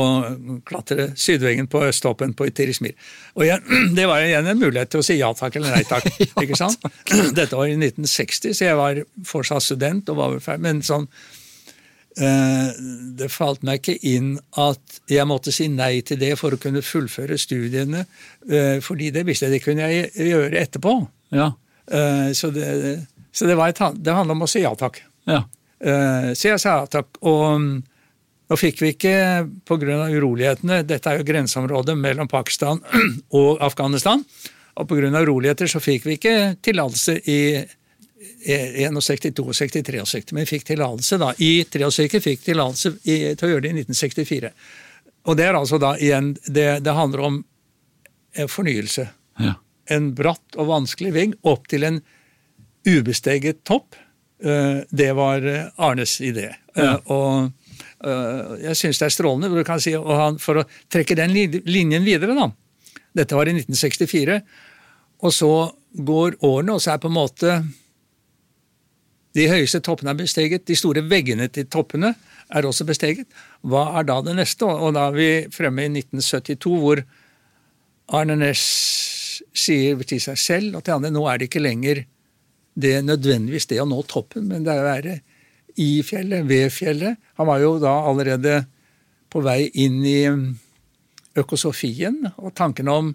klatre sydveggen på østtoppen på Tirismir. Og igjen, Det var igjen en mulighet til å si ja takk eller nei takk. ikke sant? Dette var i 1960, så jeg var fortsatt student. og var ferdig, Men sånn, eh, det falt meg ikke inn at jeg måtte si nei til det for å kunne fullføre studiene, eh, fordi det visste jeg det kunne jeg gjøre etterpå. Ja. Eh, Så det, så det, var et, det handler om å si ja takk. ja. Eh, Så jeg sa ja takk. Og nå fikk vi ikke, pga. urolighetene Dette er jo grenseområdet mellom Pakistan og Afghanistan. Og pga. uroligheter så fikk vi ikke tillatelse i 61, 62, 63, men fikk tillatelse da, i 63 fikk tillatelse til å gjøre det i 1964. Og det er altså da igjen Det, det handler om eh, fornyelse. ja. En bratt og vanskelig vegg opp til en ubesteget topp. Eh, Det var eh, Arnes idé. Ja. Og jeg syns det er strålende. Du kan si, for å trekke den linjen videre, da. Dette var i 1964. Og så går årene, og så er på en måte de høyeste toppene er besteget. De store veggene til toppene er også besteget. Hva er da det neste? Og da er vi fremme i 1972, hvor Arne Næss sier til seg selv og til andre nå er det ikke lenger det nødvendigvis det å nå toppen, men det er å være i fjellet, ved fjellet. Han var jo da allerede på vei inn i økosofien og tanken om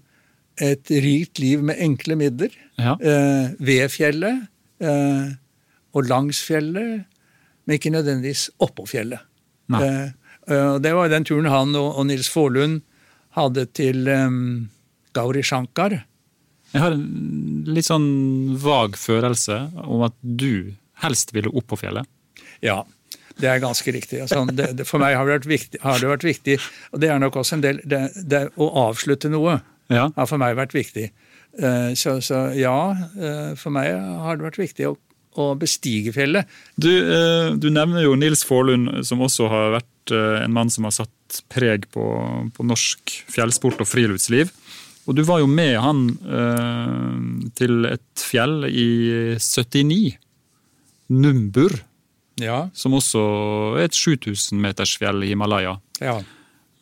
et rikt liv med enkle midler. Ja. Eh, ved fjellet eh, og langs fjellet, men ikke nødvendigvis oppå fjellet. Eh, eh, det var den turen han og, og Nils Faarlund hadde til um, Gauri Shankar. Jeg har en litt sånn vag følelse om at du helst ville opp på fjellet. Ja, det er ganske riktig. Altså, det, det, for meg har det, vært viktig, har det vært viktig, og det er nok også en del det, det, Å avslutte noe Ja. har for meg vært viktig. Eh, Så, så ja, eh, for meg har det vært viktig å, å bestige fjellet. Du, eh, du nevner jo Nils Faarlund, som også har vært eh, en mann som har satt preg på, på norsk fjellsport og friluftsliv. Og du var jo med han eh, til et fjell i 79, Numbur, Ja, som også er et 7000 meters fjell i Himalaya. ja.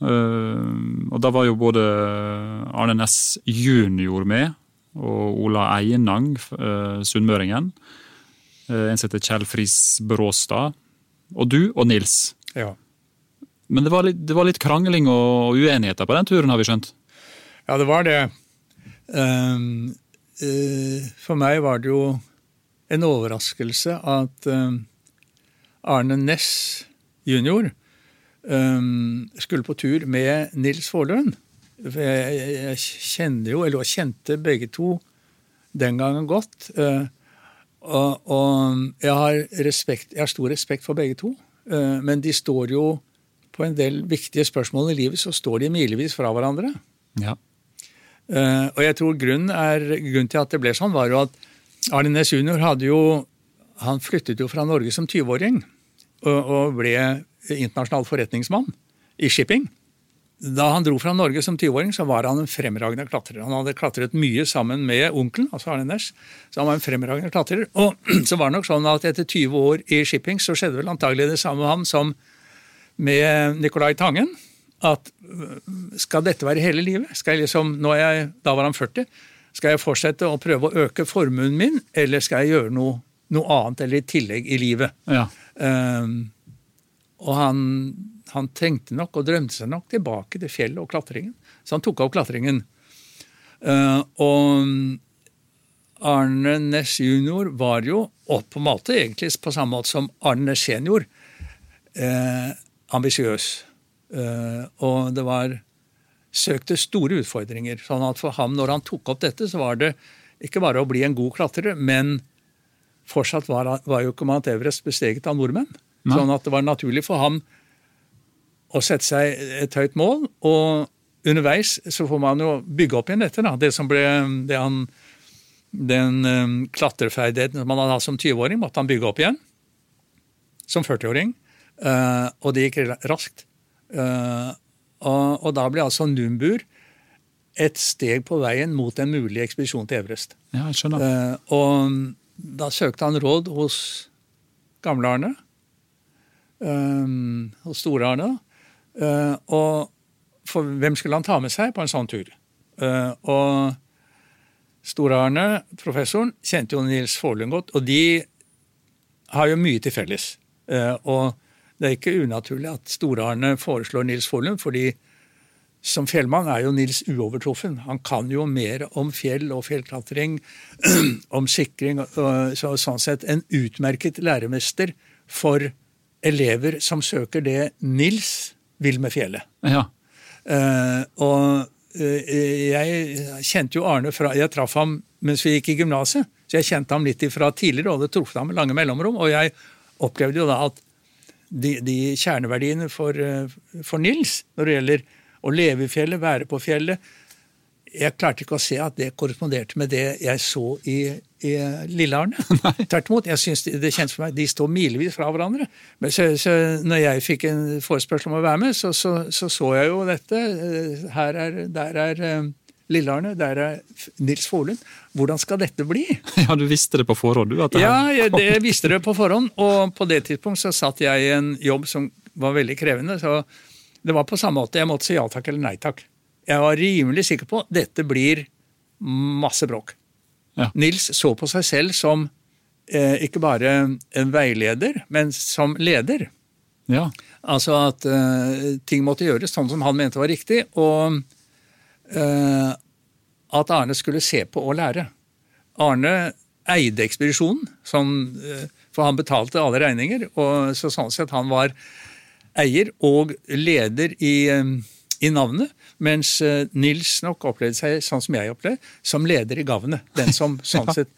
Uh, og da var jo både Arne Næss junior med, og Ola Einang, uh, sunnmøringen. Eh, en som heter Kjell Friis Bråstad. Og du og Nils. ja. Men det var, litt, det var litt krangling og uenigheter på den turen, har vi skjønt? Ja, det var det. Um, uh, for meg var det jo en overraskelse at um, Arne Næss jr. Um, skulle på tur med Nils Faarlund. Jeg, jeg, jeg kjenner jo, eller kjente begge to den gangen godt. Uh, og, og jeg, har respekt, jeg har stor respekt for begge to, uh, men de står jo på en del viktige spørsmål i livet så står de milevis fra hverandre. Ja. Eh, og jeg tror grunnen, er, grunnen til at det ble sånn, var jo at Arne Næss jr. hadde jo Han flyttet jo fra Norge som 20-åring og, og ble internasjonal forretningsmann i shipping. Da han dro fra Norge som 20-åring, så var han en fremragende klatrer. Han hadde klatret mye sammen med onkelen, altså Arne Næss. Så han var en fremragende klatrer. Og så var det nok sånn at etter 20 år i shipping så skjedde vel antagelig det samme med ham som med Nicolai Tangen. At øh, skal dette være hele livet? Skal jeg liksom, nå er jeg, Da var han 40. Skal jeg fortsette å prøve å øke formuen min, eller skal jeg gjøre noe noe annet eller i tillegg i livet. Ja. Um, og han, han tenkte nok og drømte seg nok tilbake til fjellet og klatringen. Så han tok opp klatringen. Uh, og Arne Næss junior var jo, og på en måte egentlig på samme måte som Arne Næss senior, uh, ambisiøs. Uh, og det var søkte store utfordringer. sånn at for ham, når han tok opp dette, så var det ikke bare å bli en god klatrer, men fortsatt var, var jo ikke Mount Everest besteget av nordmenn. Nei. Sånn at det var naturlig for ham å sette seg et høyt mål. Og underveis så får man jo bygge opp igjen dette. da, Det som ble det han den um, klatreferdigheten som han hadde hatt som 20-åring, måtte han bygge opp igjen. Som 40-åring. Uh, og det gikk raskt. Uh, og, da ble altså Numbur et steg på veien mot en mulig ekspedisjon til Everest. Ja, jeg skjønner. Uh, og da søkte han råd hos Gamle-Arne. Um, hos Store-Arne. Og for hvem skulle han ta med seg på en sånn tur? og Store-Arne, professoren, kjente jo Nils Forlund godt, og de har jo mye til felles. Eh, og det er ikke unaturlig at Store-Arne foreslår Nils Forlund, fordi som fjellmann er jo Nils uovertruffen. Han kan jo mer om fjell og fjellklatring, om sikring. Så sånn sett en utmerket læremester for elever som søker det Nils vil med fjellet. Ja. Uh, og Eh, jeg kjente jo Arne fra Jeg traff ham mens vi gikk i gymnaset, så jeg kjente ham litt fra tidligere, og hadde truffet ham med lange mellomrom. Og jeg opplevde jo da at de, de kjerneverdiene for, eh, for, Nils når det gjelder å leve i fjellet, være på fjellet Jeg klarte ikke å se at det korresponderte med det jeg så i, i Lillearne. Tvert imot. jeg synes det, det kjentes for meg, De står milevis fra hverandre. Men så, så når jeg fikk en forespørsel om å være med, så så, så, så jeg jo dette. Eh, her er, Der er eh, Lillearne, der er Nils Folund. Hvordan skal dette bli? Ja, Du visste det på forhånd? du? ja, jeg, det, jeg visste det på forhånd. Og på det tidspunkt så satt jeg i en jobb som var veldig krevende. så det var på samme måte. Jeg måtte si ja takk eller nei takk. Jeg var rimelig sikker på at dette blir masse bråk. Ja. Nils så på seg selv som eh, ikke bare en veileder, men som leder. Ja. Altså at eh, ting måtte gjøres sånn som han mente var riktig, og eh, at Arne skulle se på og lære. Arne eide ekspedisjonen, som, eh, for han betalte alle regninger. og så Sånn sett han var eier og leder i, eh, i navnet. Mens eh, Nils nok opplevde seg sånn som jeg opplevde, som leder i gavnet. Den som sånn sett.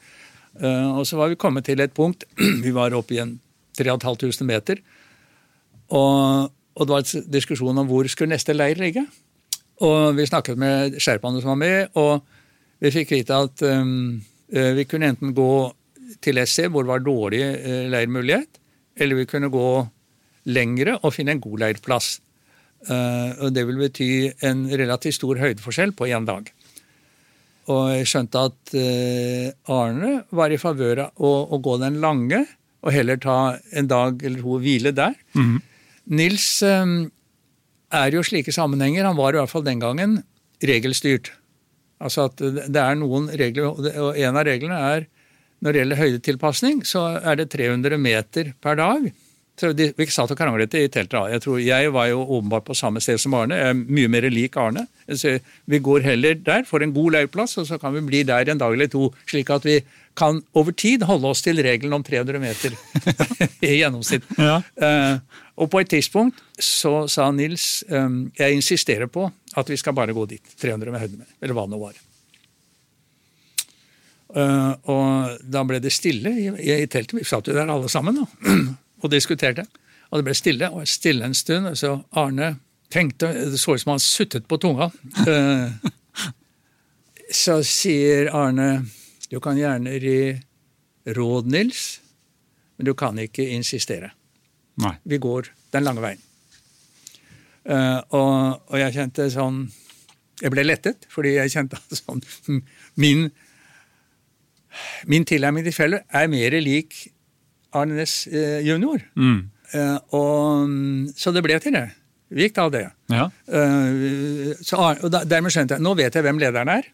Uh, og så var vi kommet til et punkt Vi var oppe i en 3500 meter. Og, og, det var en diskusjon om hvor skulle neste leir ligge. Og vi snakket med sherpaene som var med, og vi fikk vite at um, vi kunne enten gå til SC, hvor det var dårlig leirmulighet, eller vi kunne gå lengre og finne en god leirplass. Eh, og det vil bety en relativt stor høydeforskjell på én dag. Og jeg skjønte at eh, Arne var i favør av å, å, gå den lange, og heller ta en dag eller to hvile der. Mm. Nils eh, er jo slike sammenhenger, han var i hvert fall den gangen, regelstyrt. Altså at det er noen regler, og en av reglene er når det gjelder høydetilpasning, så er det 300 meter per dag. Vi satt og kranglet i teltet. Jeg tror jeg var jo åpenbart på samme sted som Arne. Jeg er mye mer lik Arne. Så vi går heller der, får en god leirplass, og så kan vi bli der en dag eller to. Slik at vi kan over tid holde oss til regelen om 300 meter i gjennomsnitt. Ja. Uh, og på et tidspunkt så sa Nils um, jeg insisterer på at vi skal bare gå dit. 300 med høyde, eller hva det nå var. Uh, og da ble det stille i, i teltet. Vi satt jo der alle sammen. da og diskuterte. Og det ble stille, og stille en stund. Og så Arne tenkte Det så ut som han suttet på tunga. Eh, så sier Arne du kan gjerne gi råd, Nils, men du kan ikke insistere. Nei. Vi går den lange veien. Uh, og, og, jeg kjente sånn Jeg ble lettet, fordi jeg kjente sånn Min, min tilnærming til fjellet er mer lik Arne Næss eh, junior. Mm. Eh, og, så det ble til det. Vi gikk da det. Ja. Eh, så, og dermed skjønte jeg nå vet jeg hvem lederen er.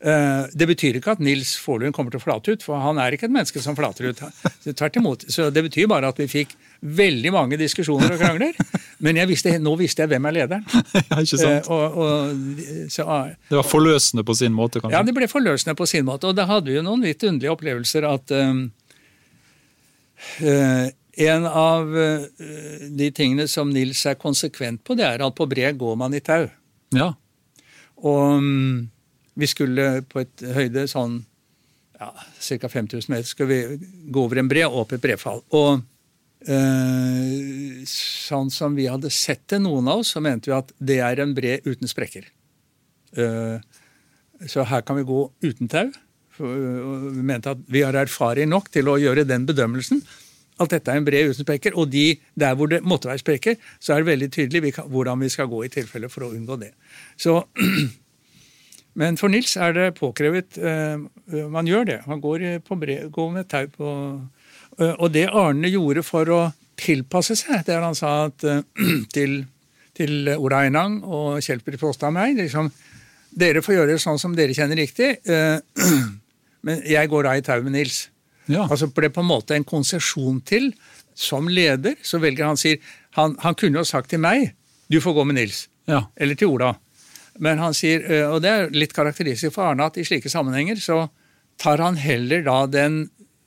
Eh, Det betyr ikke at Nils Forlund kommer til å flate ut, for han er ikke et menneske som flater ut. Tvert imot. Så det betyr bare at vi fikk veldig mange diskusjoner og krangler. Men jeg visste, nå visste jeg hvem er lederen. ja, ikke Eh, sant? Og, og, så, Det var forløsende på sin måte, kanskje? ja, det ble forløsende på sin måte. Og da hadde vi jo noen litt underlige opplevelser at um, eh, en av eh, de tingene som Nils er konsekvent på, det er at på bre går man i tau. Ja. Og um, vi skulle på et høyde sånn ja, ca. 5000 meter skulle vi gå over en bre og opp et brefall. Og eh, sånn som vi hadde sett det, noen av oss, så mente vi at det er en bre uten sprekker. Eh, så her kan vi gå uten tau. Vi mente at vi har erfaring nok til å gjøre den bedømmelsen. At dette er en bred uten sprekker. Og de, der hvor det måtte være sprekker, så er det veldig tydelig hvordan vi skal gå i tilfelle for å unngå det. Så Men for Nils er det påkrevet eh, Man gjør det. Man går, i- på bre, går med tau på eh, Og det Arne gjorde for å tilpasse seg, det er han sa at, eh, til, til Ola Einang og Kjell-Pri Prostad og meg liksom, Dere får gjøre det sånn som dere kjenner riktig, men jeg går da i tau med Nils. ja. Altså ble på en måte en konsesjon til. Som leder så velger han sier han, han kunne jo sagt til meg du får gå med Nils. ja. Eller til Ola. Men han sier, og det er litt karakteristisk for Arne, at i slike sammenhenger så tar han heller da den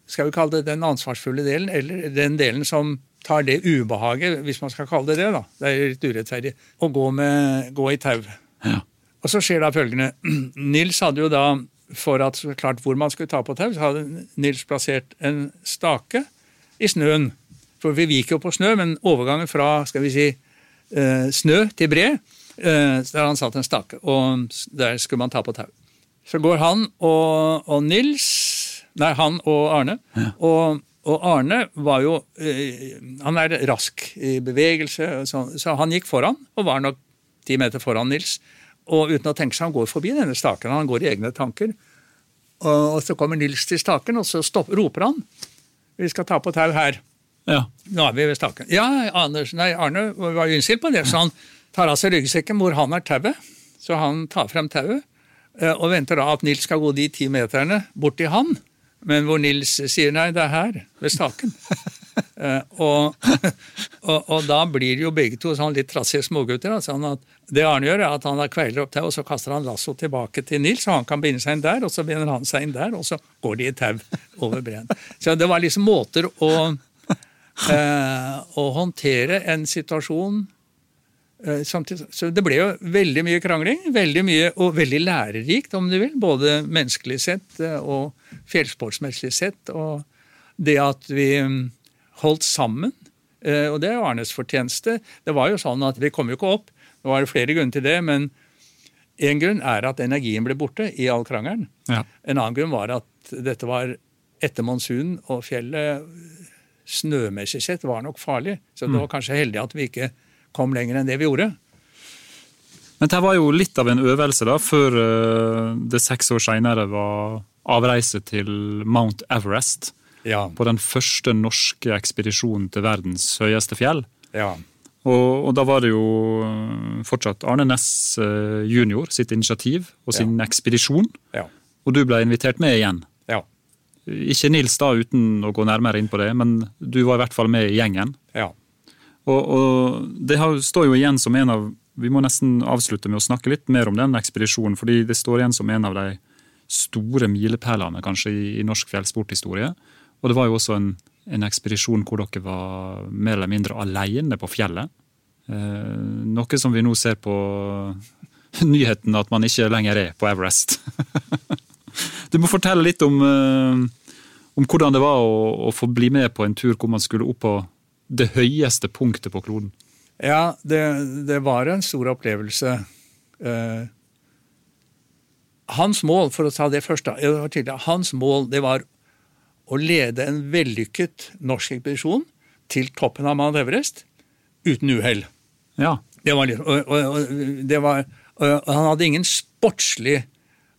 skal vi kalle det den ansvarsfulle delen, eller den delen som tar det ubehaget, hvis man skal kalle det det. da. Det er litt urettferdig. Å gå, med, gå i tau. Ja. Og så skjer da følgende. Nils hadde jo da, for at så klart hvor man skulle ta på tau, så hadde Nils plassert en stake i snøen. For vi gikk jo på snø, men overgangen fra skal vi si, eh, snø til bre, eh, der han satt en stake, og der skulle man ta på tau. Så går han og, og Nils Nei, han og Arne. Og, og Arne var jo eh, Han er rask i bevegelse, så, så han gikk foran, og var nok ti meter foran Nils. Og uten å tenke seg, han går forbi denne staken. Han går i egne tanker. Og, så kommer Nils til staken, og så stopp, roper han. Vi skal ta på tau her. ja. Nå er vi ved staken. Ja, Anders, nei, Arne var jo innstilt på det, så han tar av seg ryggsekken hvor han har tauet. Så han tar frem tauet eh, og venter da at Nils skal gå de ti meterne bort til han. Men hvor Nils sier nei, det er her, ved staken. Eh, og, og, og da blir jo begge to sånn litt trassige smågutter. Sånn at det Arne gjør, er at han kveiler opp tau, og så kaster han lasso tilbake til Nils, og han kan binde seg inn der, og så binder han seg inn der, og så går de i tau over breen. Så det var liksom måter å eh, å håndtere en situasjon eh, samtidig. Så det ble jo veldig mye krangling, veldig mye, og veldig lærerikt, om du vil. Både menneskelig sett eh, og fjellsportsmessig sett. Og det at vi mm, holdt sammen, og det er jo Arnes fortjeneste. Det var jo sånn at vi kom jo ikke opp. Nå var det flere grunner til det, men én grunn er at energien ble borte i all krangelen. ja. En annen grunn var at dette var etter monsunen, og fjellet snømessig sett var nok farlig. Så det var kanskje heldig at vi ikke kom lenger enn det vi gjorde. Men det var jo litt av en øvelse da, før eh, det seks år seinere var avreise til Mount Everest. Ja. På den første norske ekspedisjonen til verdens høyeste fjell. ja. Og, og da var det jo eh, fortsatt Arne Næss jr. junior sitt initiativ og sin ekspedisjon. Ja. Og du ble invitert med igjen. Ja. Ikke Nils da, uten å gå nærmere inn på det, men du var i hvert fall med i gjengen. ja. Og, og det har, står jo igjen som en av Vi må nesten avslutte med å snakke litt mer om den ekspedisjonen, fordi det står igjen som en av de store milepælene kanskje i, i norsk fjellsporthistorie. Og det var jo også en, en ekspedisjon hvor dere var mer eller mindre alene på fjellet. Eh, noe som vi nå ser på nyheten at man ikke lenger er på Everest. du må fortelle litt om, eh, om hvordan det var å, å få bli med på en tur hvor man skulle opp på det høyeste punktet på kloden. Ja, det, det var en stor opplevelse. Eh, hans mål, for å ta det først, da, hans mål det var å lede en vellykket norsk ekspedisjon til toppen av Mount Everest uten uhell. Ja. Det var og, og, det var, og han hadde ingen sportslig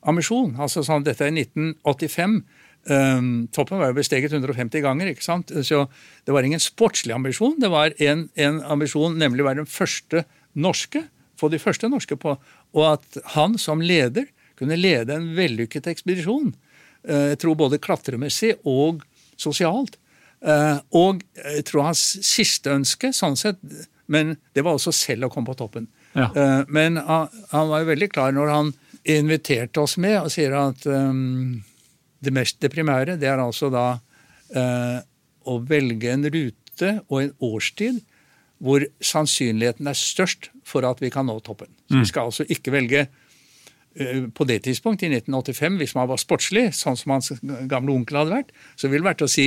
ambisjon. altså sånn, Dette er 1985. Um, toppen var jo besteget 150 ganger. ikke sant? Så det var ingen sportslig ambisjon. Det var en, en ambisjon, nemlig å være den første norske, få de første norske på, og at han som leder kunne lede en vellykket ekspedisjon. Eh, jeg tror både klatremessig og sosialt. Eh, og jeg tror hans siste ønske, sånn sett, men det var også selv å komme på toppen. Ja. Eh, men han var jo veldig klar når han inviterte oss med og sier at ehm, det mest det primære, det er altså da å velge en rute og en årstid hvor sannsynligheten er størst for at vi kan nå toppen. Så vi mm. skal altså ikke velge på det tidspunkt, i 1985, hvis man var sportslig, sånn som hans gamle onkel hadde vært, så ville det vært å si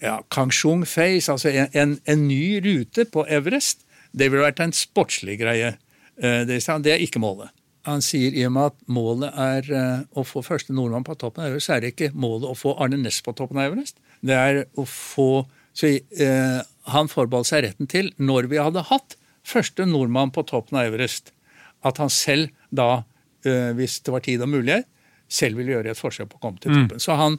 ja, Kangshung Face, altså en, en, en ny rute på Everest, det ville vært en sportslig greie. Eh, Det, er ikke målet. Han sier i og med at målet er eh, å få første nordmann på toppen av Everest, så er det ikke målet å få Arne Næss på toppen av Everest. Det er å få så eh, Han forbeholdt seg retten til, når vi hadde hatt første nordmann på toppen av Everest, at han selv da, eh, hvis det var tid og mulighet, selv ville gjøre et forsøk på å komme til toppen. Så han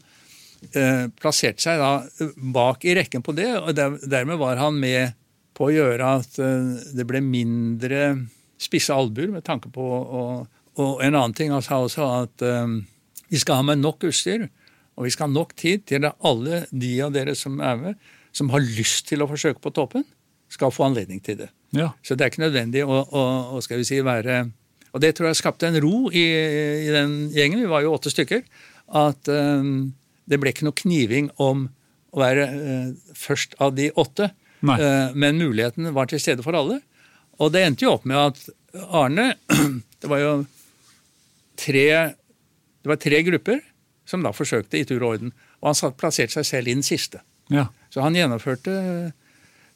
eh, plasserte seg da bak i rekken på det, og der, dermed var han med på å gjøre at eh, det ble mindre spisse albuer med tanke på og, og en annen ting han sa også at um, vi skal ha med nok utstyr, og vi skal ha nok tid til at alle de av dere som er med, som har lyst til å forsøke på toppen, skal få anledning til det. Ja. Så det er ikke nødvendig å, å, å skal vi si, være Og det tror jeg skapte en ro i, i den gjengen, vi var jo åtte stykker, at um, det ble ikke noe kniving om å være uh, først av de åtte. Eh, men muligheten var til stede for alle. Og det endte jo opp med at Arne Det var jo tre, det var tre grupper som da forsøkte i tur og orden. Og han satt, plasserte seg selv i den siste. Ja. Så han gjennomførte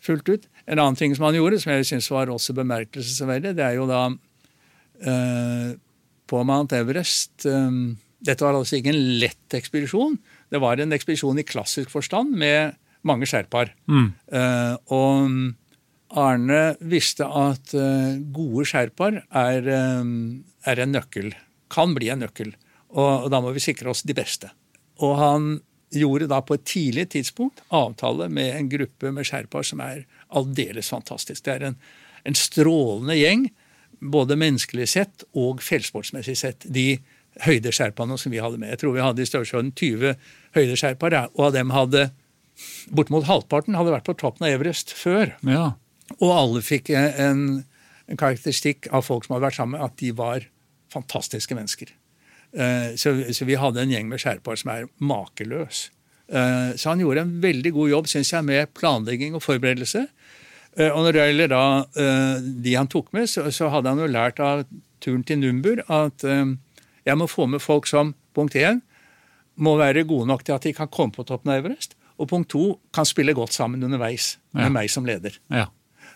fullt ut. En annen ting som han gjorde, som jeg syns var også bemerkelsesverdig, det er jo da på Mount Everest eh, Dette var altså ikke en lett ekspedisjon. Det var en ekspedisjon i klassisk forstand med mange sherpaer. Mm. Eh, og Arne visste at eh, gode sherpaer er, eh, er en nøkkel. Kan bli en nøkkel. Og, og da må vi sikre oss de beste. Og han gjorde da på et tidlig tidspunkt avtale med en gruppe med sherpaer som er aldeles fantastisk. Det er en, en strålende gjeng, både menneskelig sett og fjellsportsmessig sett. De høydesherpaene som vi hadde med. Jeg tror vi hadde i størrelsesorden 20 høydesherpaer, og av dem hadde bortimot halvparten hadde vært på toppen av Everest før. ja. Og alle fikk en, en karakteristikk av folk som hadde vært sammen, at de var fantastiske mennesker. Eh, Så, så vi hadde en gjeng med sherpaer som er makeløs. Eh, Så han gjorde en veldig god jobb synes jeg, med planlegging og forberedelse. Eh, Og når det gjelder da eh, de han tok med, så, så hadde han jo lært av turen til Numbur at eh, jeg må få med folk som punkt én må være gode nok til at de kan komme på toppen av Everest, og punkt to kan spille godt sammen underveis med Ja. meg som leder. ja.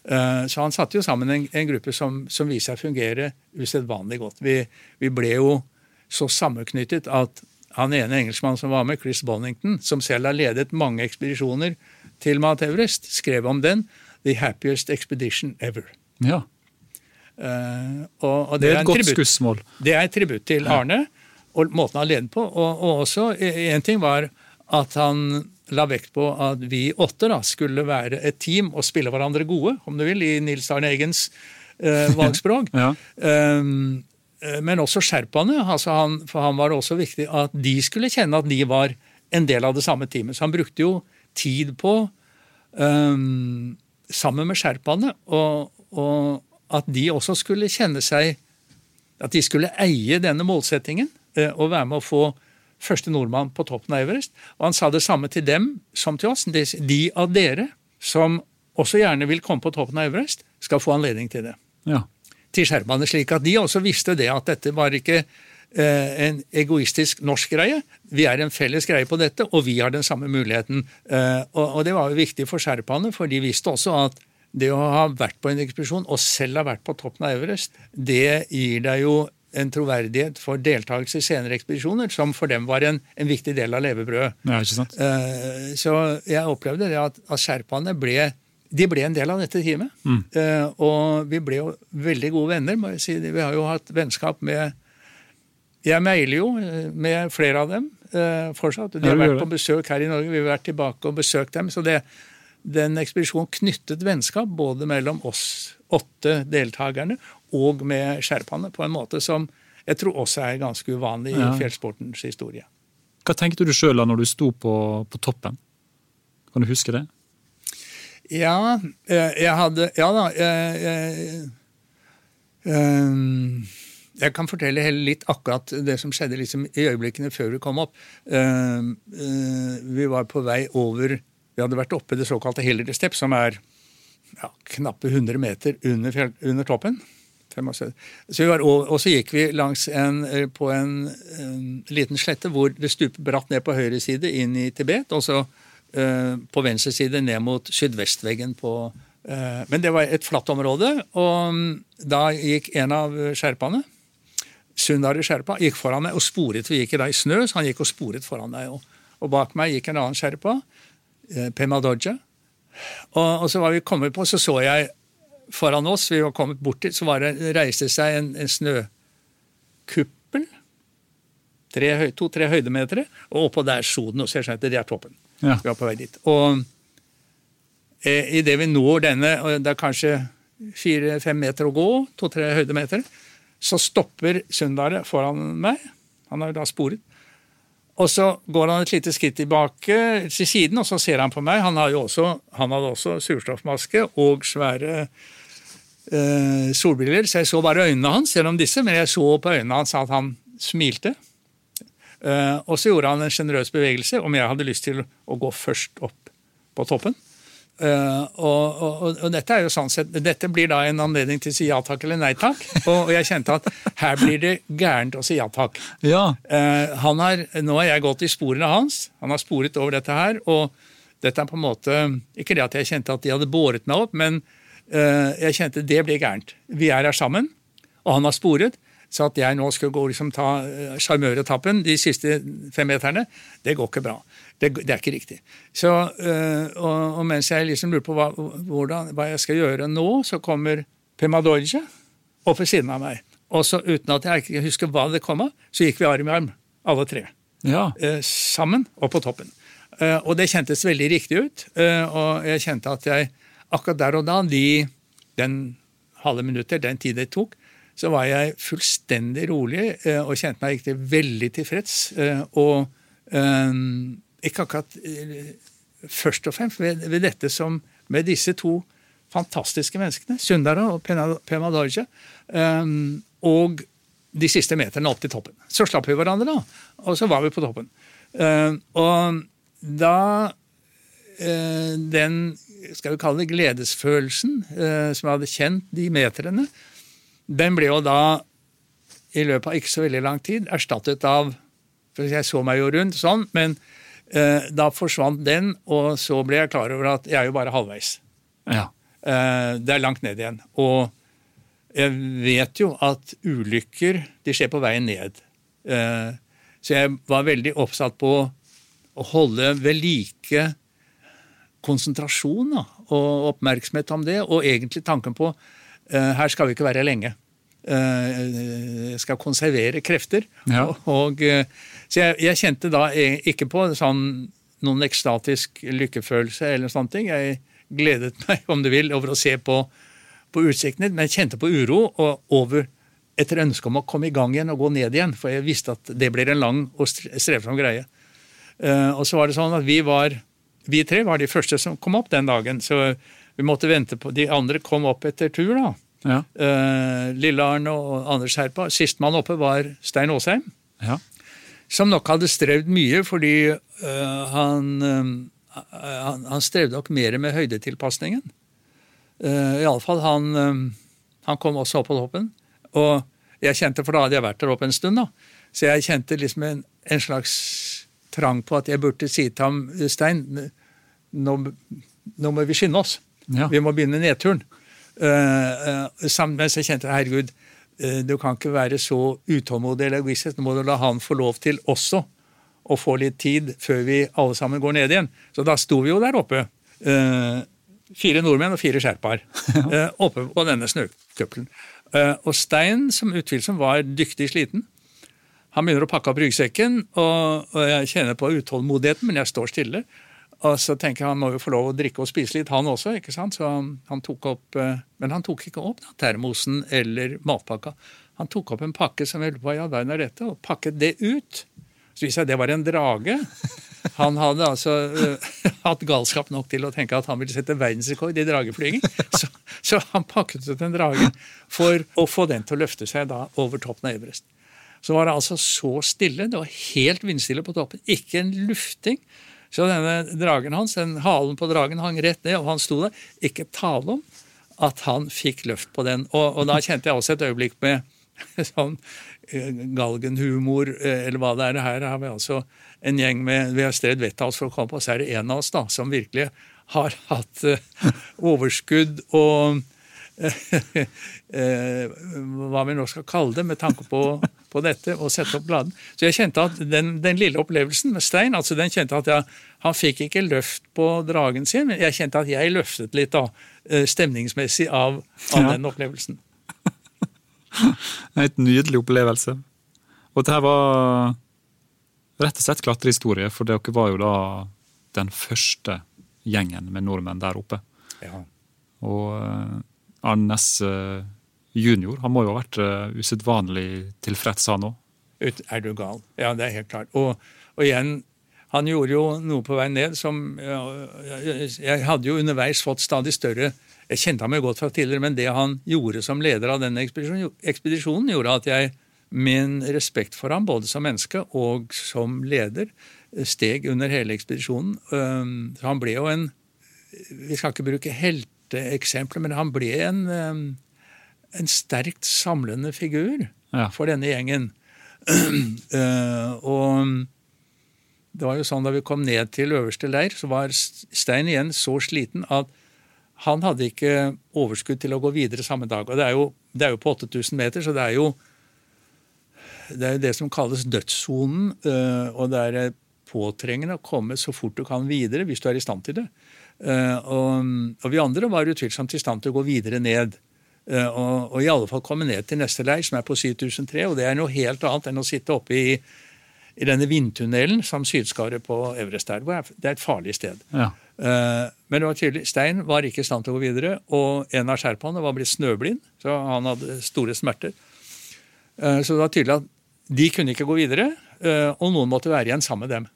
Så han satte jo sammen en, en gruppe som, som viste seg å fungere usedvanlig godt. Vi, vi ble jo så sammenknyttet at han ene engelskmannen som var med, Chris Bonington, som selv har ledet mange ekspedisjoner til Mount Everest, skrev om den 'The happiest expedition ever'. ja. Uh, og, og Det er en et godt skussmål. det er et tributt til Arne og måten han ledet på. Og, og også en ting var at han la vekt på at vi åtte da skulle være et team og spille hverandre gode, om du vil, i Nils Arne Eggens uh, valgspråk. Ja. Um, eh, men også sherpaene. Altså han, for han var det også viktig at de skulle kjenne at de var en del av det samme teamet. Så han brukte jo tid på, um, sammen med sherpaene, og, og at de også skulle kjenne seg At de skulle eie denne målsettingen eh, og være med å få første nordmann på toppen av Everest. Og han sa det samme til dem som til oss. De, de av dere som også gjerne vil komme på toppen av Everest, skal få anledning til det Ja. til sherpaene, slik at de også visste det at dette var ikke en egoistisk norsk greie. Vi er en felles greie på dette, og vi har den samme muligheten. Eh, og, det var jo viktig for sherpaene, for de visste også at det å ha vært på en ekspedisjon, og selv ha vært på toppen av Everest, det gir deg jo en troverdighet for deltakelse i senere ekspedisjoner, som for dem var en, en viktig del av levebrødet. ja, ikke sant? Eh, Så jeg opplevde det at, at sherpaene ble de ble en del av dette teamet. Eh, og vi ble jo veldig gode venner. må jeg si. Vi har jo hatt vennskap med Jeg mailer jo eh, med flere av dem eh, fortsatt. De har vært på besøk her i Norge. Vi har vært tilbake og besøkt dem. Så det, den ekspedisjonen knyttet vennskap både mellom oss åtte deltakerne og med sherpaene på en måte som jeg tror også er ganske uvanlig i Ja. fjellsportens historie. Hva tenkte du sjøl når du sto på, på toppen? Kan du huske det? Ja, eh, jeg hadde Ja da. Jeg, jeg, ehm, jeg kan fortelle litt akkurat det som skjedde liksom i øyeblikkene før vi kom opp. Ehm, eh, vi var på vei over Vi hadde vært oppe det såkalte Hillary Step, som er ja, knappe 100 meter under, fjell, under toppen. Så over- og så gikk vi langs en, eh, på en, en liten slette hvor det stuper bratt ned på høyre side inn i Tibet, og så uh, på venstre side ned mot sydvestveggen på uh, Men det var et flatt område, og mm, da gikk en av sherpaene, Sundari Sherpa, gikk foran meg og sporet. Vi gikk i snø, så han gikk og sporet foran meg. Og, og bak meg gikk en annen sherpa, eh, Pema Doja. Og, og så var vi kommet på, så så jeg foran oss, vi var kommet bort dit, så var det, reiste seg en, en snøkuppel. tre To-tre høydemeter, og oppå der sto den, og så jeg skjønte det er toppen. Ja. Vi var på vei dit. Og eh, idet vi når denne, og det er kanskje fire-fem meter å gå, to-tre høydemeter, så stopper Sundare foran meg. Han har jo da sporet. Og så går han et lite skritt tilbake til siden, og så ser han på meg. Han, også, han hadde også surstoffmaske og svære eh, solbriller, så jeg så bare øynene hans gjennom disse, men jeg så på øynene hans at han smilte. Eh, og så gjorde han en sjenerøs bevegelse om jeg hadde lyst til å gå først opp på toppen. Eh, og, og, og, dette er jo sånn sett, dette blir da en anledning til å si ja takk eller nei takk. Og, og jeg kjente at her blir det gærent å si ja takk. Ja. Uh, han har, nå har jeg gått i sporene hans. Han har sporet over dette her. Og dette er på en måte Ikke det at jeg kjente at de hadde båret meg opp, men uh, jeg kjente det blir gærent. Vi er her sammen, og han har sporet. Så at jeg nå skal gå og liksom ta sjarmøretappen de siste fem meterne, det går ikke bra. Det, det er ikke riktig. Så, eh, og, og mens jeg liksom lurer på hva, hvordan, hva jeg skal gjøre nå, så kommer Pema Dorje opp ved siden av meg. Og så uten at jeg ikke husker hva det kom av, så gikk vi arm i arm, alle tre. ja. Eh, sammen og på toppen. Uh, og det kjentes veldig riktig ut. Uh, og jeg kjente at jeg akkurat der og da, de, den halve minutter, den tid det tok, så var jeg fullstendig rolig og kjente meg riktig veldig tilfreds. og eh, ikke akkurat eh, først og fremst ved, ved dette som med disse to fantastiske menneskene, Sundara og Pema Dorje, um, og de siste meterne opp til toppen. Så slapp vi hverandre, da, og så var vi på toppen. Um, og da uh, den skal vi kalle det gledesfølelsen uh, som jeg hadde kjent de meterne, den ble jo da i løpet av ikke så veldig lang tid erstattet av for Jeg så meg jo rundt sånn, men da forsvant den, og så ble jeg klar over at jeg er jo bare halvveis. ja. Eh, det er langt ned igjen. Og jeg vet jo at ulykker de skjer på veien ned. Eh, så jeg var veldig oppsatt på å holde ved like konsentrasjon og oppmerksomhet om det, og egentlig tanken på eh, her skal vi ikke være lenge. Eh, skal konservere krefter. Ja. Og, eh, så jeg, jeg kjente da ikke på sånn, noen ekstatisk lykkefølelse eller sånne ting. Jeg gledet meg, om du vil, over å se på, på utsiktene, men jeg kjente på uro og over etter ønske om å komme i gang igjen og gå ned igjen, for jeg visste at det blir en lang og stre- strevsom greie. Eh, og så var det sånn at vi var vi tre var de første som kom opp den dagen, så vi måtte vente på De andre kom opp etter tur, da. Ja. Uh, Lille Arne og Anders Herpa. Sistemann oppe var Stein Aasheim, ja. som nok hadde strevd mye fordi uh, han, uh, han, han strevde nok mer med høydetilpasningen. Uh, Iallfall han, eh, han kom også opp på toppen. Og jeg kjente, for da hadde jeg vært der oppe en stund, da. Så jeg kjente liksom en, en slags trang på at jeg burde si til ham, Stein, nå, nå må vi skynde oss. Ja. Vi må begynne nedturen. Uh, uh, sammen med så jeg kjente herregud, uh, du kan ikke være så utålmodig eller egoistisk. Nå må du la han få lov til også å få litt tid før vi alle sammen går ned igjen. Så da sto vi jo der oppe. Fire nordmenn og fire sherpaer oppe på denne snøkuppelen. Uh, og Stein, som utvilsomt var dyktig sliten, han begynner å pakke opp ryggsekken, og, og jeg kjenner på utålmodigheten, men jeg står stille. Og så tenker jeg han må jo få lov å drikke og spise litt, han også. ikke sant? Så han, tok opp, eh, Men han tok ikke opp da, termosen eller matpakka. Han tok opp en pakke som vel, hva i all verden er dette, og pakket det ut. Så viste seg det var en drage. Han hadde altså uh, hatt galskap nok til å tenke at han ville sette verdensrekord i drageflyging. Så, så, han pakket ut en drage for å få den til å løfte seg da over toppen av Everest. Så var det altså så stille. Det var helt vindstille på toppen. Ikke en lufting. Så denne dragen hans, den halen på dragen hang rett ned, og han sto der. Ikke tale om at han fikk løft på den. Og, og da kjente jeg også et øyeblikk med sånn eh, galgenhumor, eh, eller hva det er. Her har vi altså en gjeng med Vi har stredd vettet av oss for å komme på, så er det en av oss da, som virkelig har hatt uh, overskudd og hva vi nå skal kalle det, med tanke på, på dette, og sette opp bladen. Så jeg kjente at den, den, lille opplevelsen med Stein altså den kjente at jeg, Han fikk ikke løft på dragen sin, men jeg kjente at jeg løftet litt da, stemningsmessig av, av ja. den opplevelsen. En helt nydelig opplevelse. Og dette var rett og slett klatrehistorie, for dere var jo da den første gjengen med nordmenn der oppe. Ja. Og uh, Arnes junior han må jo ha vært uh, usedvanlig tilfreds, han òg? Er du gal? Ja, det er helt klart. Og, og, igjen, han gjorde jo noe på vei ned som Jeg, jeg hadde jo underveis fått stadig større jeg kjente ham jo godt fra tidligere, men det han gjorde som leder av denne ekspedisjonen, ekspedisjonen gjorde at jeg, min respekt for ham, både som menneske og som leder, steg under hele ekspedisjonen. Så han ble jo en Vi skal ikke bruke helteeksempler, men han ble en, en sterkt samlende figur ja. for denne gjengen. Og det var jo sånn Da vi kom ned til øverste leir, så var Stein igjen så sliten at han hadde ikke overskudd til å gå videre samme dag. og Det er jo, det er jo på 8000 meter, så det er jo det er jo det som kalles dødssonen. Øh, og det er påtrengende å komme så fort du kan videre, hvis du er i stand til det. Og, og vi andre var utvilsomt i stand til å gå videre ned. Øh, og, og, i alle fall komme ned til neste leir, som er på 7003. Og det er noe helt annet enn å sitte oppe i, i denne vindtunnelen som sydskaret på Everest er. Det er et farlig sted. Ja. Eh, men det var tydelig, Stein var ikke i stand til å gå videre, og en av sherpaene var blitt snøblind, så han hadde store smerter. Eh, så det var tydelig at de kunne ikke gå videre, eh, og noen måtte være igjen sammen med dem.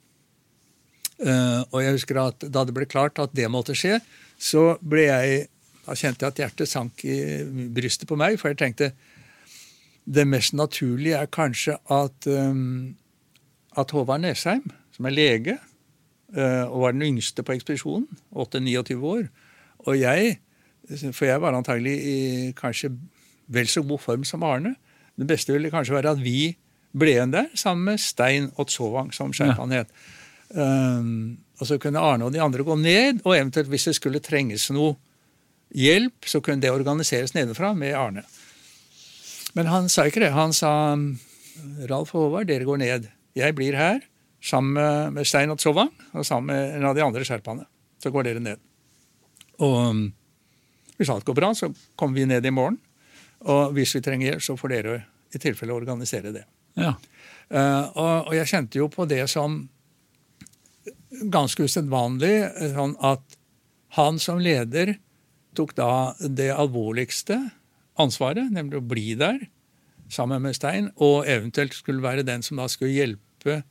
Og jeg husker at Da det ble klart at det måtte skje, så ble jeg, da kjente jeg at hjertet sank i brystet på meg, for jeg tenkte det mest naturlige er kanskje at, at Håvard Nesheim, som er lege, uh, og var den yngste på ekspedisjonen. 8-29 år. Og jeg, for jeg var antagelig i kanskje vel så god form som Arne. Det beste ville kanskje være at vi ble igjen der sammen med Stein Otsovang, som sherpaen het. Um, og så kunne Arne og de andre gå ned, og eventuelt hvis det skulle trenges noe hjelp, så kunne det organiseres nedenfra med Arne. Men han sa ikke det. Han sa Ralf og Håvard, dere går ned. Jeg blir her sammen med Stein Otsovang og sammen med en av de andre sherpaene. Så går dere ned. Og um, hvis alt går bra, så kommer vi ned i morgen. Og hvis vi trenger hjelp, så får dere i tilfelle organisere det. Ja. Uh, og, og, jeg kjente jo på det som ganske usedvanlig sånn at han som leder tok da det alvorligste ansvaret, nemlig å bli der sammen med Stein, og eventuelt skulle være den som da skulle hjelpe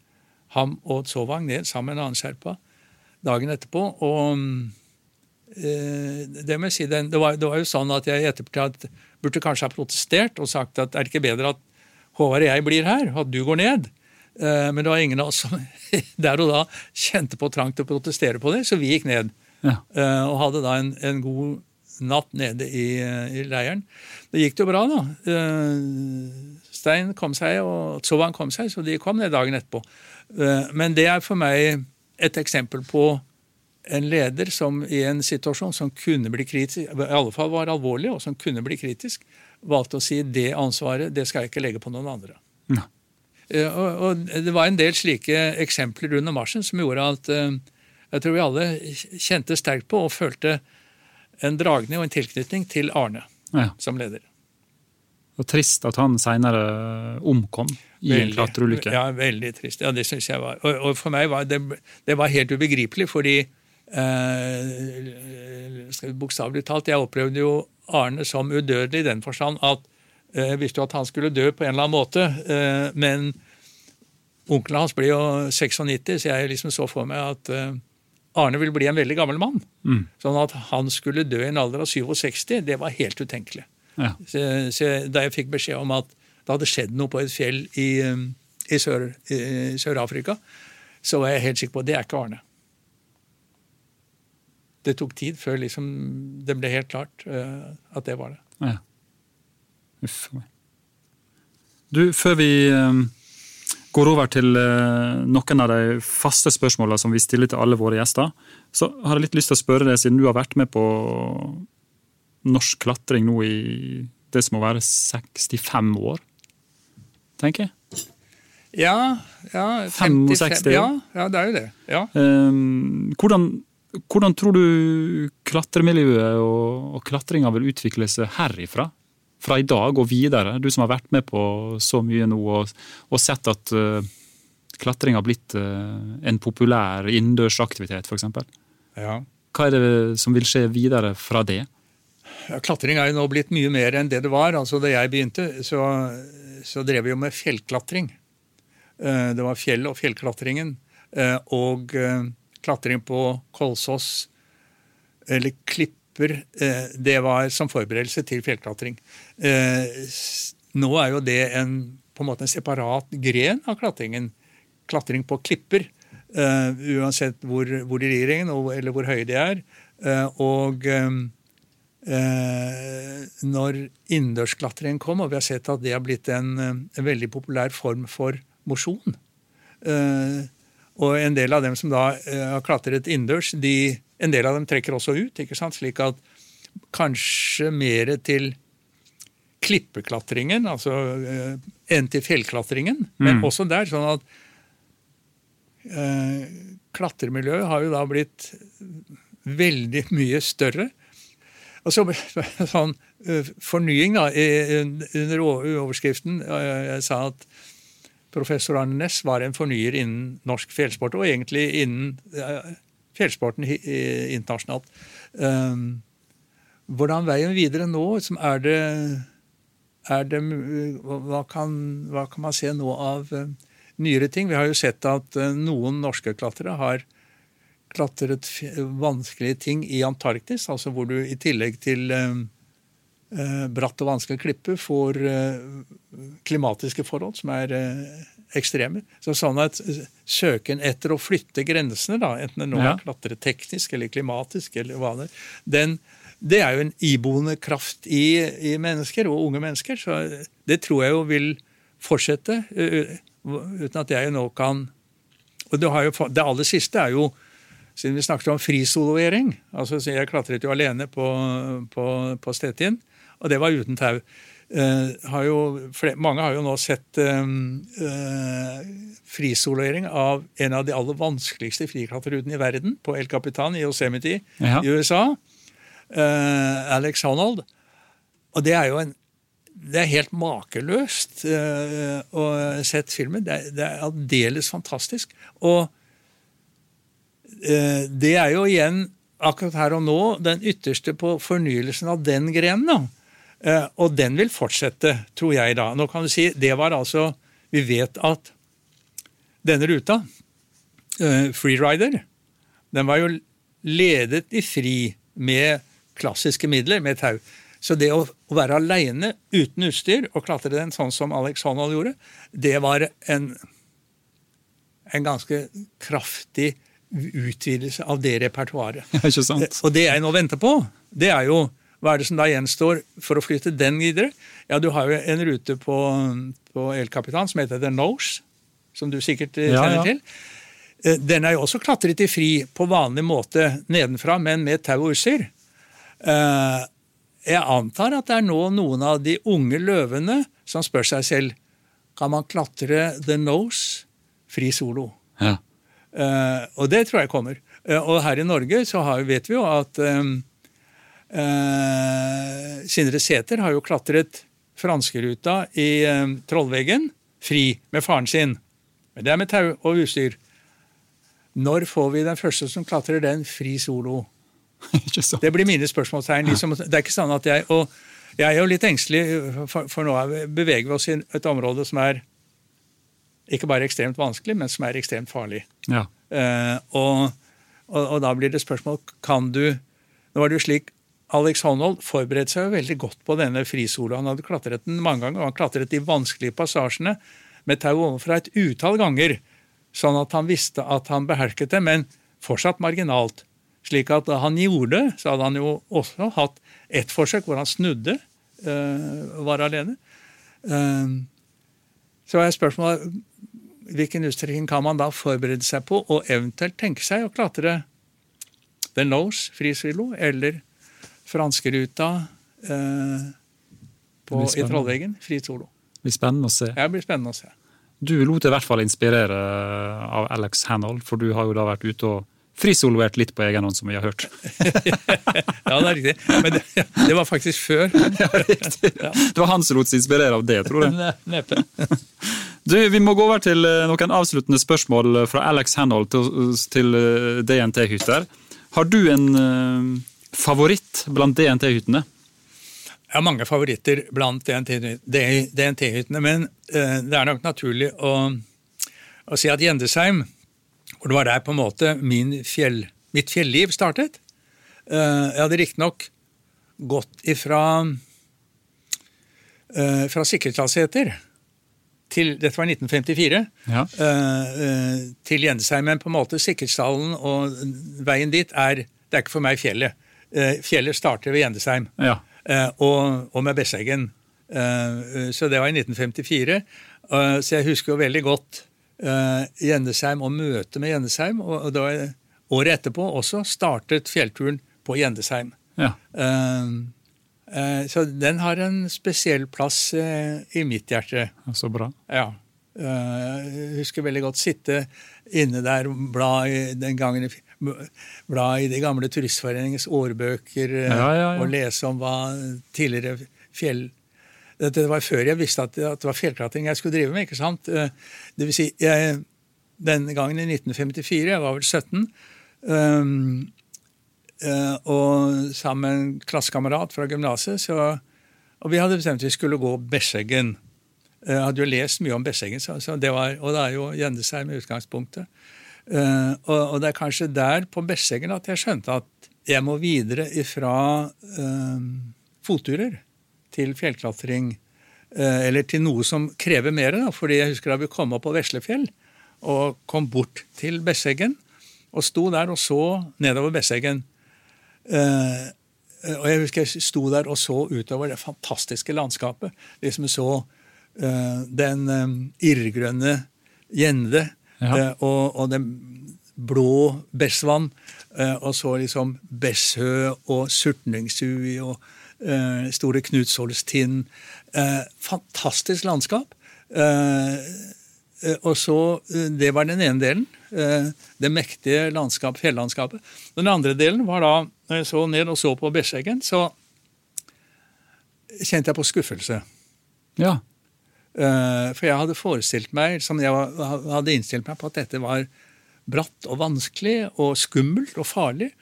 ham og Tsovang ned sammen med en annen sherpa dagen etterpå. Og eh, det må jeg si, det, var, det, var, jo sånn at jeg i ettertid burde kanskje ha protestert og sagt at er det ikke bedre at Håvard og jeg blir her, og at du går ned? Eh, men det var ingen av oss som der og da kjente på trang til å protestere på det, så vi gikk ned. Ja. Eh, og hadde da en, en god natt nede i, i, leiren. Det gikk jo bra, da. Eh, Stein kom seg, og Tsovan kom seg, så de kom ned dagen etterpå. Eh, men det er for meg et eksempel på en leder som i en situasjon som kunne bli kritisk, i alle fall var alvorlig, og som kunne bli kritisk, valgte å si det ansvaret det skal jeg ikke legge på noen andre. Ja. Eh, og, og, Det var en del slike eksempler under marsjen som gjorde at uh, jeg tror vi alle kjente sterkt på og følte en dragning og en tilknytning til Arne ja. som leder. Og trist at han seinere omkom i veldig, en klatreulykke. Ja, veldig trist. Ja, det syns jeg var. Og, og, for meg var det, det var helt ubegripelig, fordi eh, Bokstavelig talt. Jeg opplevde jo Arne som udødelig i den forstand at eh, jeg visste jo at han skulle dø på en eller annen måte. Eh, men onkelen hans ble jo 96, så jeg liksom så for meg at eh, Arne ville bli en veldig gammel mann. Mm. Sånn at han skulle dø i en alder av 67, det var helt utenkelig. Ja. Så, så da jeg fikk beskjed om at det hadde skjedd noe på et fjell i, um, i Sør-Afrika, Sør-Afrika, så var jeg helt sikker på at det er ikke Arne. Det tok tid før liksom det ble helt klart uh, at det var det. Ja. Uff a meg. Du, før vi eh, går over til eh, noen av de faste spørsmåla som vi stiller til alle våre gjester, så har jeg litt lyst til å spørre deg, siden du har vært med på norsk klatring nå i det som må være 65 år, tenker jeg. Ja, ja 65 ja, ja, det er jo det. Ja. Eh, hvordan, hvordan tror du klatremiljøet og, og klatringa vil utvikle seg herifra? Fra i dag og videre, du som har vært med på så mye nå og, og sett at uh, klatring har blitt uh, en populær innendørsaktivitet, f.eks. ja. Hva er det som vil skje videre fra det? Ja, Klatring er jo nå blitt mye mer enn det det var. Altså Da jeg begynte, så, så drev vi jo med fjellklatring. Uh, Det var fjell og fjellklatringen. Og klatring på Kolsås, eller klipper, eh, det var som forberedelse til fjellklatring. Eh, Nå er jo det en, på en måte en separat gren av klatringen. Klatring på klipper. eh, uansett hvor, hvor de rir og- eller hvor høye de er. Og eh, når innendørsklatringen kom, og vi har sett at det har blitt en, en veldig populær form for mosjon. Eh, og en del av dem som da eh, har klatret innendørs, de, en del av dem trekker også ut, ikke sant? slik at kanskje mer til klippeklatringen, altså eh, enn til fjellklatringen. Men Mm. også der, sånn at eh, klatremiljøet har jo da blitt veldig mye større. Og så sånn eh, fornying, da. i- Under overskriften eh, jeg sa at professor Arne Næss var en fornyer innen norsk fjellsport, og egentlig innen fjellsporten internasjonalt. Um, hvordan veien videre nå? Som er det, er det hva, kan, hva kan man se nå av eh, nyere ting? Vi har jo sett at eh, noen norske klatrere har klatret vanskelige ting i Antarktis, altså hvor du i tillegg til eh, bratt og vanskelig klippe får klimatiske forhold som er ekstreme. Så sånn at eh, søken etter å flytte grensene, da, enten det nå Ja. er klatreteknisk eller klimatisk, eller hva det er, den, det er jo en iboende kraft i, i mennesker, og unge mennesker. Så det tror jeg jo vil fortsette, uten at jeg nå kan Og det, har jo, det aller siste er jo siden vi snakket om frisoloering. altså Jeg klatret jo alene på, på, på Stettin, og det var uten tau. Eh, har jo, mange har jo nå sett eh, eh, frisolering av en av de aller vanskeligste friklatrerutene i verden, på El Capitan i Yosemite Ja. i USA. Eh, Alex Honnold. Og det er jo en det er helt makeløst uh, å sett filmen. Det er, det er aldeles fantastisk. Og uh, det er jo igjen akkurat her og nå den ytterste på fornyelsen av den grenen. da. Eh, og den vil fortsette, tror jeg da. Nå kan du si, det var altså Vi vet at denne ruta, eh, Freerider, den var jo ledet i fri med klassiske midler, med tau. Så det å, være aleine uten utstyr og klatre den sånn som Alex Honnold gjorde, det var en, en ganske kraftig utvidelse av det repertoaret. Ja, sant? Og det jeg nå venter på, det er jo hva er det som da gjenstår for å flytte den videre? Ja, Du har jo en rute på, på Elkapitan som heter The Nose, som du sikkert eh, Ja, kjenner ja. til. Eh, Den er jo også klatret i fri på vanlig måte nedenfra, men med tau og utstyr. Eh, Jeg antar at det er nå noen av de unge løvene som spør seg selv kan man klatre The Nose fri solo. Ja. Og det tror jeg kommer. Og her i Norge så vet vi jo at eh, Sindre Sæther har jo klatret franskeruta i eh, Trollveggen fri med faren sin. Men det er med tau og utstyr. Når får vi den første som klatrer den fri solo? Det blir mine spørsmålstegn. Liksom, det er ikke sånn at jeg Og jeg er jo litt engstelig, for, for nå er vi- beveger vi oss i et område som er ikke bare ekstremt vanskelig, men som er ekstremt farlig. Ja. Eh, og, og, og da blir det spørsmål kan du Nå var det jo slik Alex Honnold forberedte seg jo veldig godt på denne frisoloen. Han hadde klatret den mange ganger, og han klatret de vanskelige passasjene med tau ovenfra et utall ganger, sånn at han visste at han behersket det, men fortsatt marginalt. Slik at da han gjorde det, så hadde han jo også hatt ett forsøk hvor han snudde, øh, var alene. Eh, så er spørsmålet hvilken utstrekning kan man da forberede seg på, og eventuelt tenke seg å klatre The Nose frisilo eller franskeruta eh, på, i Trollveggen. Fri solo. Det blir spennende å se. Det blir spennende å se. Du lot deg i hvert fall inspirere av Alex Hanold, for du har jo da vært ute og frisoloert litt på egen hånd, som vi har hørt. Ja, det er riktig. Men det, det var faktisk før. Ja, riktig. Det var han som lot seg inspirere av det, tror jeg. Ne- Neppe. Du, Vi må gå over til eh, noen avsluttende spørsmål fra Alex Hanold til, til eh, DNT-hytter. Har du en eh, favoritt blant DNT-hyttene? Jeg har mange favoritter blant DNT-hyttene, men eh, det er nok naturlig å, å si at Gjendesheim, hvor det var der på en måte min fjell, mitt fjelliv startet eh, Jeg hadde riktignok gått ifra eh, fra Sikkerhetsdalseter til Dette var 1954. Ja. til Gjendesheim, men på en måte Sikkerhetsdalen og veien dit er Det er ikke for meg fjellet. Eh, fjellet starter ved Gjendesheim. Ja. Eh, og, og med Besseggen. Eh, så det var i 1954. Eh, så jeg husker jo veldig godt eh, Gjendesheim og møtet med Gjendesheim. Og, da, året etterpå også startet fjellturen på Gjendesheim. ja. Så den har en spesiell plass i mitt hjerte. Så bra. Ja. Jeg husker veldig godt sitte inne der, bla den gangen bla i de gamle turistforeningens årbøker eh, Ja, ja, og lese om hva tidligere fjell Dette var før jeg visste at, det var fjellklatring jeg skulle drive med. ikke sant? Eh, Det vil si, jeg, den gangen i 1954, jeg var vel 17, um, eh, og sammen med en klassekamerat fra gymnaset, og vi hadde bestemt at vi skulle gå Besseggen. Jeg hadde jo lest mye om Besseggen, så, så det var, og det er jo Gjendesheim i utgangspunktet. Eh, og, og det er kanskje der på Besseggen at jeg skjønte at jeg må videre ifra uh, fotturer til fjellklatring. Uh, eller til noe som krever mer. Da, fordi jeg husker da vi kom opp på Veslefjell og kom bort til Besseggen og sto der og så nedover Besseggen. Og jeg husker jeg sto der og så utover det fantastiske landskapet. Liksom så den irrgrønne gjende Ja. eh, og, og den blå Bessvann. eh, og så liksom Besshø og Surtningsui og eh, Store Knutsholstind. Eh, fantastisk landskap. Og så, Det var den ene delen. Det mektige landskap, fjellandskapet. Den andre delen var da, når jeg så ned og så på Besseggen, så kjente jeg på skuffelse. Ja. Eh, For jeg hadde forestilt meg, som jeg hadde innstilt meg på at dette var bratt og vanskelig og skummelt og farlig.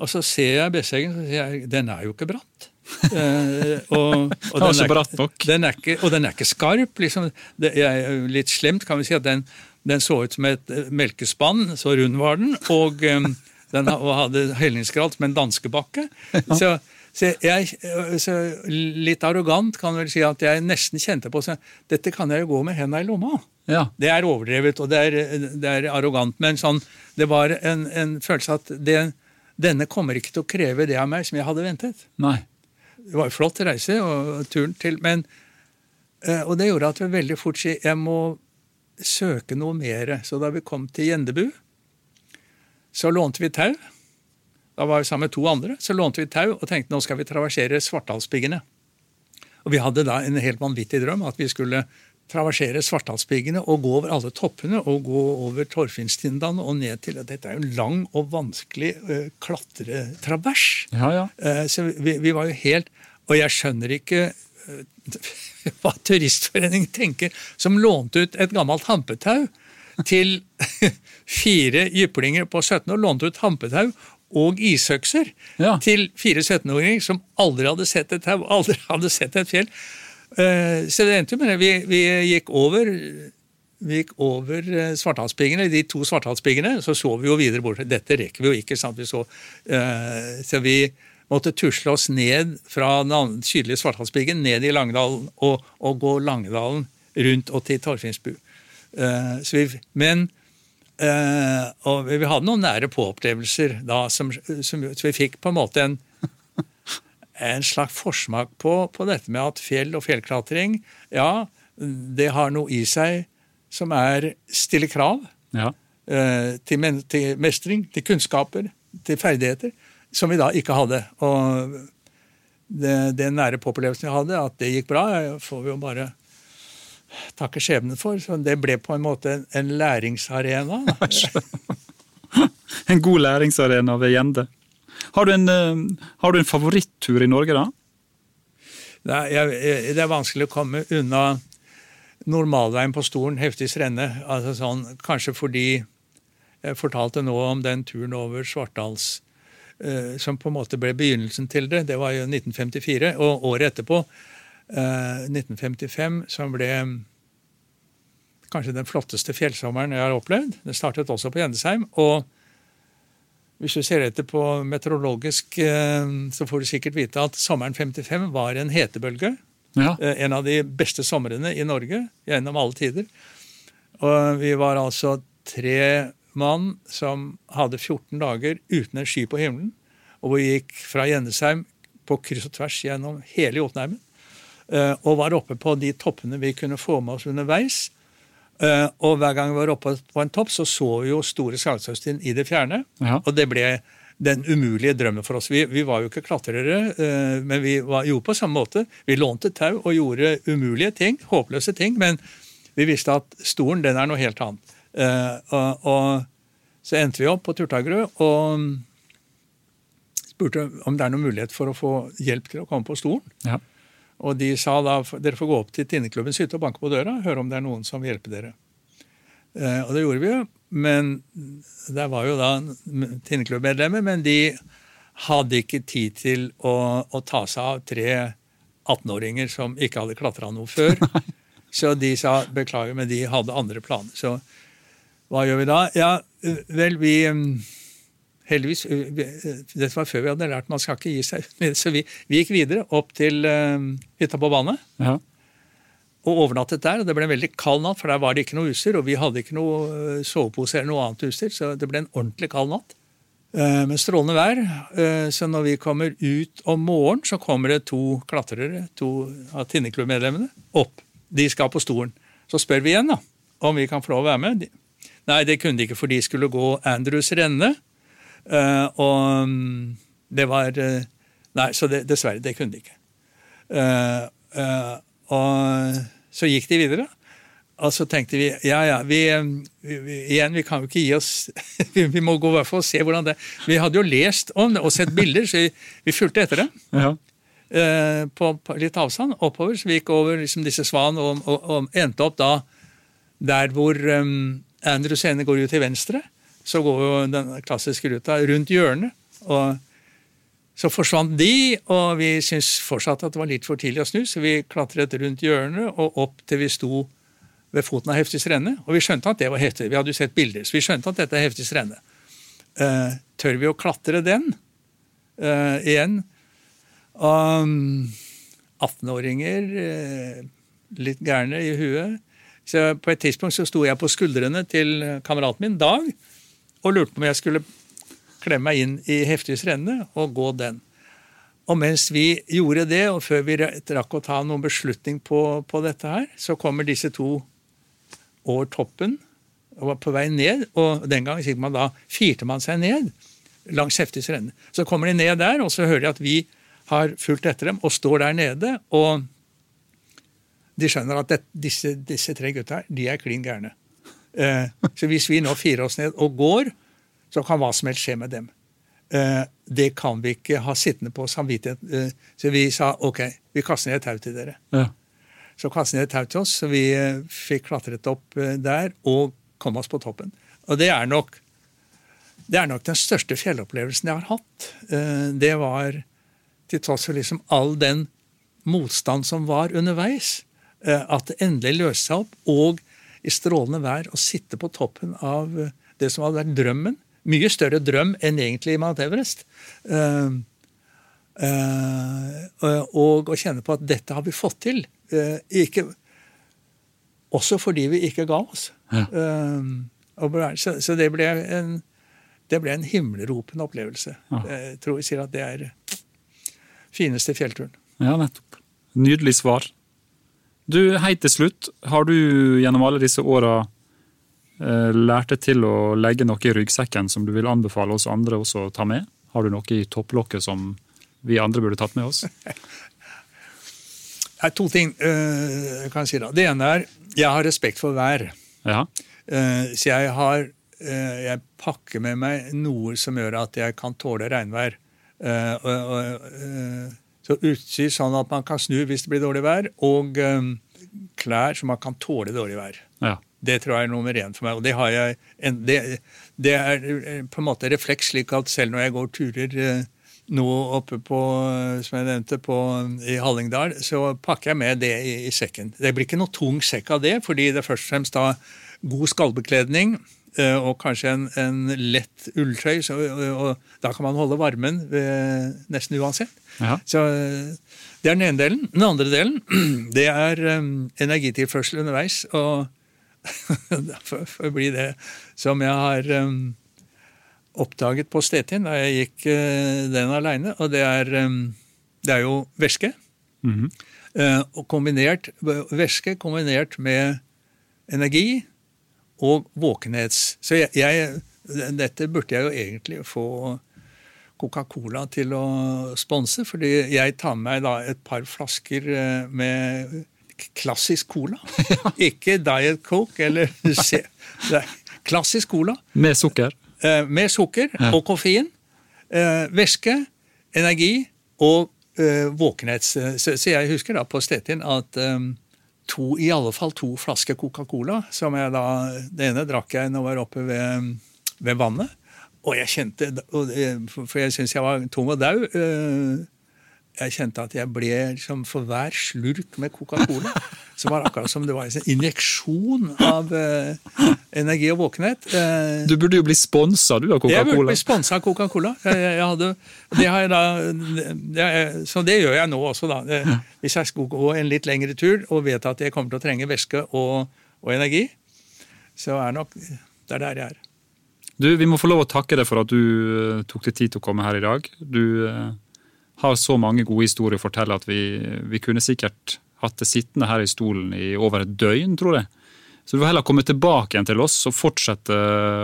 Og så ser jeg Besseggen og sier jeg, den er jo ikke bratt. Og, og den er- bratt. Den er ikke, og den er ikke skarp. Liksom. Det er litt slemt kan vi si at den, den så ut som et eh, melkespann, så rund var den. Og um, den og hadde hellingsgrad som en danskebakke. Så, så jeg, så litt arrogant kan vel si at jeg nesten kjente på så, dette kan jeg jo gå med henda i lomma. Ja. Det er overdrevet, og det er, det er arrogant, men sånn, det var en, en følelse at det, denne kommer ikke til å kreve det av meg som jeg hadde ventet. Nei. Det var en flott reise og turen til, men eh, Og det gjorde at vi veldig fort sa jeg må søke noe mer. Så da vi kom til Gjendebu, så lånte vi tau. Da var vi sammen med to andre. Så lånte vi tau og tenkte nå skal vi traversere Svartdalsbyggene. Og vi hadde da en helt vanvittig drøm at vi skulle traversere Svartdalsbyggene og gå over alle toppene og gå over Torfinnstindane og ned til Dette er jo en lang og vanskelig uh, klatretravers. Ja, ja. Uh, Så vi, vi var jo helt Og jeg skjønner ikke uh, hva Turistforeningen tenker, som lånte ut et gammelt hampetau til fire jyplinger på 17 år, lånte ut hampetau og isøkser Ja. til fire 17-åringer som aldri hadde sett et tau, aldri hadde sett et fjell. Eh, Så det endte jo med det. Vi, vi gikk over vi gikk over Svarthalsbyggene, de to Svarthalsbyggene, så så vi jo videre bort. Dette rekker vi jo ikke. sant? Vi så, eh, så vi måtte tusle oss ned fra den sydlige Svarthalsbyggen ned i Langedalen, og, og gå Langedalen rundt og til Torfinnsbu. Eh, så vi, men eh, og vi hadde noen nære på-opplevelser da, som, som, så vi fikk på en måte en en slags forsmak på, på dette med at fjell og fjellklatring, ja, det har noe i seg som er stille krav Ja. uh, til, men, til mestring, til kunnskaper, til ferdigheter, som vi da ikke hadde. Og den nære påopplevelsen vi hadde, at det gikk bra, får vi jo bare takke skjebnen for. Så det ble på en måte en, en læringsarena. En god læringsarena ved Gjende. Har du en, eh, har du en favorittur i Norge, da? Det er, jeg, det er vanskelig å komme unna normalveien på Storen, heftig renne. Altså sånn, kanskje fordi jeg fortalte nå om den turen over Svartdals eh, som på en måte ble begynnelsen til det. Det var jo 1954. Og året etterpå, eh, 1955, som ble kanskje den flotteste fjellsommeren jeg har opplevd. Det startet også på Gjendesheim. og hvis du ser etter på meteorologisk, eh, så får du sikkert vite at sommeren 55 var en hetebølge. Ja. Eh, En av de beste somrene i Norge gjennom alle tider. Og vi var altså tre mann som hadde 14 dager uten en sky på himmelen. Og vi gikk fra Gjendesheim på kryss og tvers gjennom hele Jotunheimen. Eh, Og var oppe på de toppene vi kunne få med oss underveis. Eh, Og hver gang vi var oppe på en topp, så så vi jo store Sagsaustien i det fjerne. Ja. Og det ble den umulige drømmen for oss. Vi, vi var jo ikke klatrere, eh, men vi var, gjorde på samme måte. Vi lånte tau og gjorde umulige ting, håpløse ting, men vi visste at stolen, den er noe helt annet. Og, og så endte vi opp på Turtagerud og spurte om det er noen mulighet for å få hjelp til å komme på stolen. Ja. Og de sa da dere får gå opp til Tinneklubbens hytte og banke på døra og høre om det er noen som vil hjelpe dere. Eh, og det gjorde vi jo, men der var jo da Tinneklubb-medlemmer, men de hadde ikke tid til å, å ta seg av tre 18-åringer som ikke hadde klatra noe før. Så de sa beklager, men de hadde andre planer. Så hva gjør vi da? Ja, vel, vi mm, Heldigvis vi- uh, Dette var før vi hadde lært man skal ikke gi seg. Så vi, vi gikk videre opp til uh, hytta på vannet Ja. og overnattet der. og Det ble en veldig kald natt, for der var det ikke noe utstyr. Og vi hadde ikke noe sovepose eller noe annet utstyr, så det ble en ordentlig kald natt. Med Men strålende vær. Så når vi kommer ut om morgenen, så kommer det to klatrere, to av Tinneklubb-medlemmene, opp. De skal på stolen. Så spør vi igjen da, om vi kan få lov å være med. Nei, det kunne de ikke, for de skulle gå Andrews renne. Eh, og mm, det var eh, Nei, så det, dessverre, det kunne de ikke. Eh, og så gikk de videre. Og så tenkte vi ja, ja, vi, vi, vi igjen, vi kan jo ikke gi oss vi, vi må gå i hvert fall og se hvordan det Vi hadde jo lest om det og sett bilder, så vi, vi fulgte etter det Ja. eh, på, på litt avstand oppover. Så vi gikk over liksom, disse svan og, og, og endte opp da der hvor um, Andrew Sene går ut til venstre. Så går jo den klassiske ruta rundt hjørnet. og så forsvant de, og vi syntes fortsatt at det var litt for tidlig å snu, så vi klatret rundt hjørnet og opp til vi sto ved foten av Heftigs renne. Og vi skjønte at det var heftig. Vi hadde jo sett bilder, så vi skjønte at dette er Heftigs renne. Uh, tør vi å klatre den uh, igjen? Um, 18-åringer, uh, litt gærne i huet. Så på et tidspunkt så sto jeg på skuldrene til kameraten min, Dag, og lurte på om jeg skulle klemme meg inn i Heftigs renne og gå den. Og mens vi gjorde det, og før vi rakk å ta noen beslutning på, på dette her, så kommer disse to over toppen og var på vei ned. Og den gangen gikk man da, firte man seg ned langs Heftigs renne. Så kommer de ned der, og så hører de at vi har fulgt etter dem og står der nede. og de skjønner at det, disse, disse tre gutta her, de er klin gærne. Eh, så hvis vi nå firer oss ned og går, så kan hva som helst skje med dem. Eh, det kan vi ikke ha sittende på samvittighet. Eh, så vi sa ok, vi kaster ned et tau til dere. Ja. Så kastet ned et tau til oss, så vi fikk klatret opp der og kom oss på toppen. Og det er nok, det er nok den største fjellopplevelsen jeg har hatt. Det var til tross for liksom all den motstand som var underveis, at det endelig løste seg opp, og i strålende vær og sitte på toppen av det som hadde vært drømmen. Mye større drøm enn egentlig Mount Everest. Uh, uh, og å kjenne på at dette har vi fått til. Uh, ikke, også fordi vi ikke ga oss. Ja. så, så det, ble en, det ble en himmelropende opplevelse. Ja. Jeg tror vi sier at det er fineste fjellturen. Ja, nettopp. Nydelig svar. Du, Helt til slutt, har du gjennom alle disse åra lært deg til å legge noe i ryggsekken som du vil anbefale oss andre også å ta med? Har du noe i topplokket som vi andre burde tatt med oss? Det er to ting kan jeg si da. Det ene er jeg har respekt for vær. Ja. Uh, så jeg har Jeg pakker med meg noe som gjør at jeg kan tåle regnvær. Så utstyr sånn at man kan snu hvis det blir dårlig vær, og klær så man kan tåle dårlig vær. Ja. Det tror jeg er nummer én for meg. Og det, har jeg, det, det, er eh, på en måte refleks, slik at selv når jeg går turer eh, nå oppe på, som jeg nevnte, på, i Hallingdal, så pakker jeg med det i, i, sekken. Det blir ikke noe tung sekk av det, fordi det er først og fremst da god skallbekledning og kanskje en, en lett ulltrøy. Så, og da kan man holde varmen ved, nesten uansett. Ja. Så Det er den ene delen. Den andre delen det er um, energitilførsel underveis. og Derfor får bli det som jeg har um, oppdaget på Stetin da jeg gikk uh, den aleine. Og det er, um, det er, jo væske. Mm -hmm. uh, og kombinert, væske kombinert med energi og våkenhets... Så jeg, jeg, dette burde jeg jo egentlig få Coca-Cola til å sponse, fordi jeg tar med meg da et par flasker uh, med klassisk cola. Ikke Diet Coke eller Klassisk cola. Med sukker? Eh, med sukker ja. og koffein. Eh, væske, energi og eh, våkenhet. Så, jeg husker da på Stetin at to, i alle fall to flasker Coca-Cola, som jeg da Det ene drakk jeg når jeg var oppe ved, ved vannet. Og jeg kjente For jeg syntes jeg var tung og dau jeg kjente at jeg ble liksom, For hver slurk med Coca-Cola så var det akkurat som det var en injeksjon av eh, energi og våkenhet. Eh, du burde jo bli sponsa av Coca-Cola. Jeg burde bli sponsa av Coca-Cola. så det gjør jeg nå også, da. Hvis jeg skal gå en litt lengre tur og vet at jeg kommer til å trenge væske og, og energi, så er nok det er der jeg er. Du, Vi må få lov å takke deg for at du uh, tok deg tid til å komme her i dag. Du har så mange gode historier å fortelle at vi, vi kunne sikkert hatt det sittende her i stolen i over et døgn, tror jeg. Så du får heller komme tilbake igjen til oss og fortsette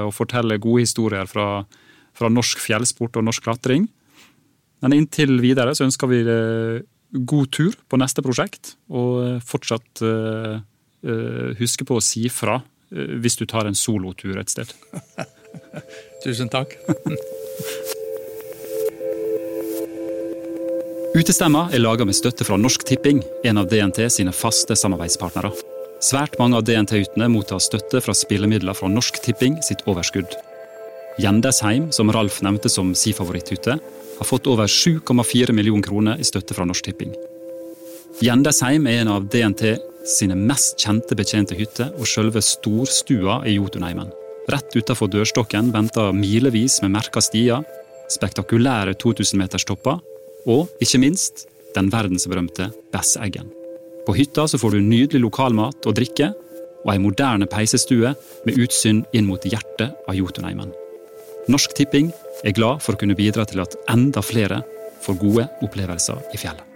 å fortelle gode historier fra, fra norsk fjellsport og norsk klatring. Men inntil videre så ønsker vi god tur på neste prosjekt, og fortsatt uh, uh, huske på å si fra uh, hvis du tar en solotur et sted. Tusen takk. Utestemma er laga med støtte fra Norsk Tipping, en av DNT sine faste samarbeidspartnere. Svært mange av DNT-hyttene mottar støtte fra spillemidler fra Norsk Tipping sitt overskudd. Gjendesheim, som Ralf nevnte som si favoritthytte, har fått over 7,4 millioner kroner i støtte fra Norsk Tipping. Gjendesheim er en av DNT sine mest kjente betjente hytter og selve storstua i Jotunheimen. Rett utenfor dørstokken venter milevis med merka stier, spektakulære 2000-meterstopper og ikke minst den verdensberømte Besseggen. På hytta så får du nydelig lokalmat og drikke, og ei moderne peisestue med utsyn inn mot hjertet av Jotunheimen. Norsk Tipping er glad for å kunne bidra til at enda flere får gode opplevelser i fjellet.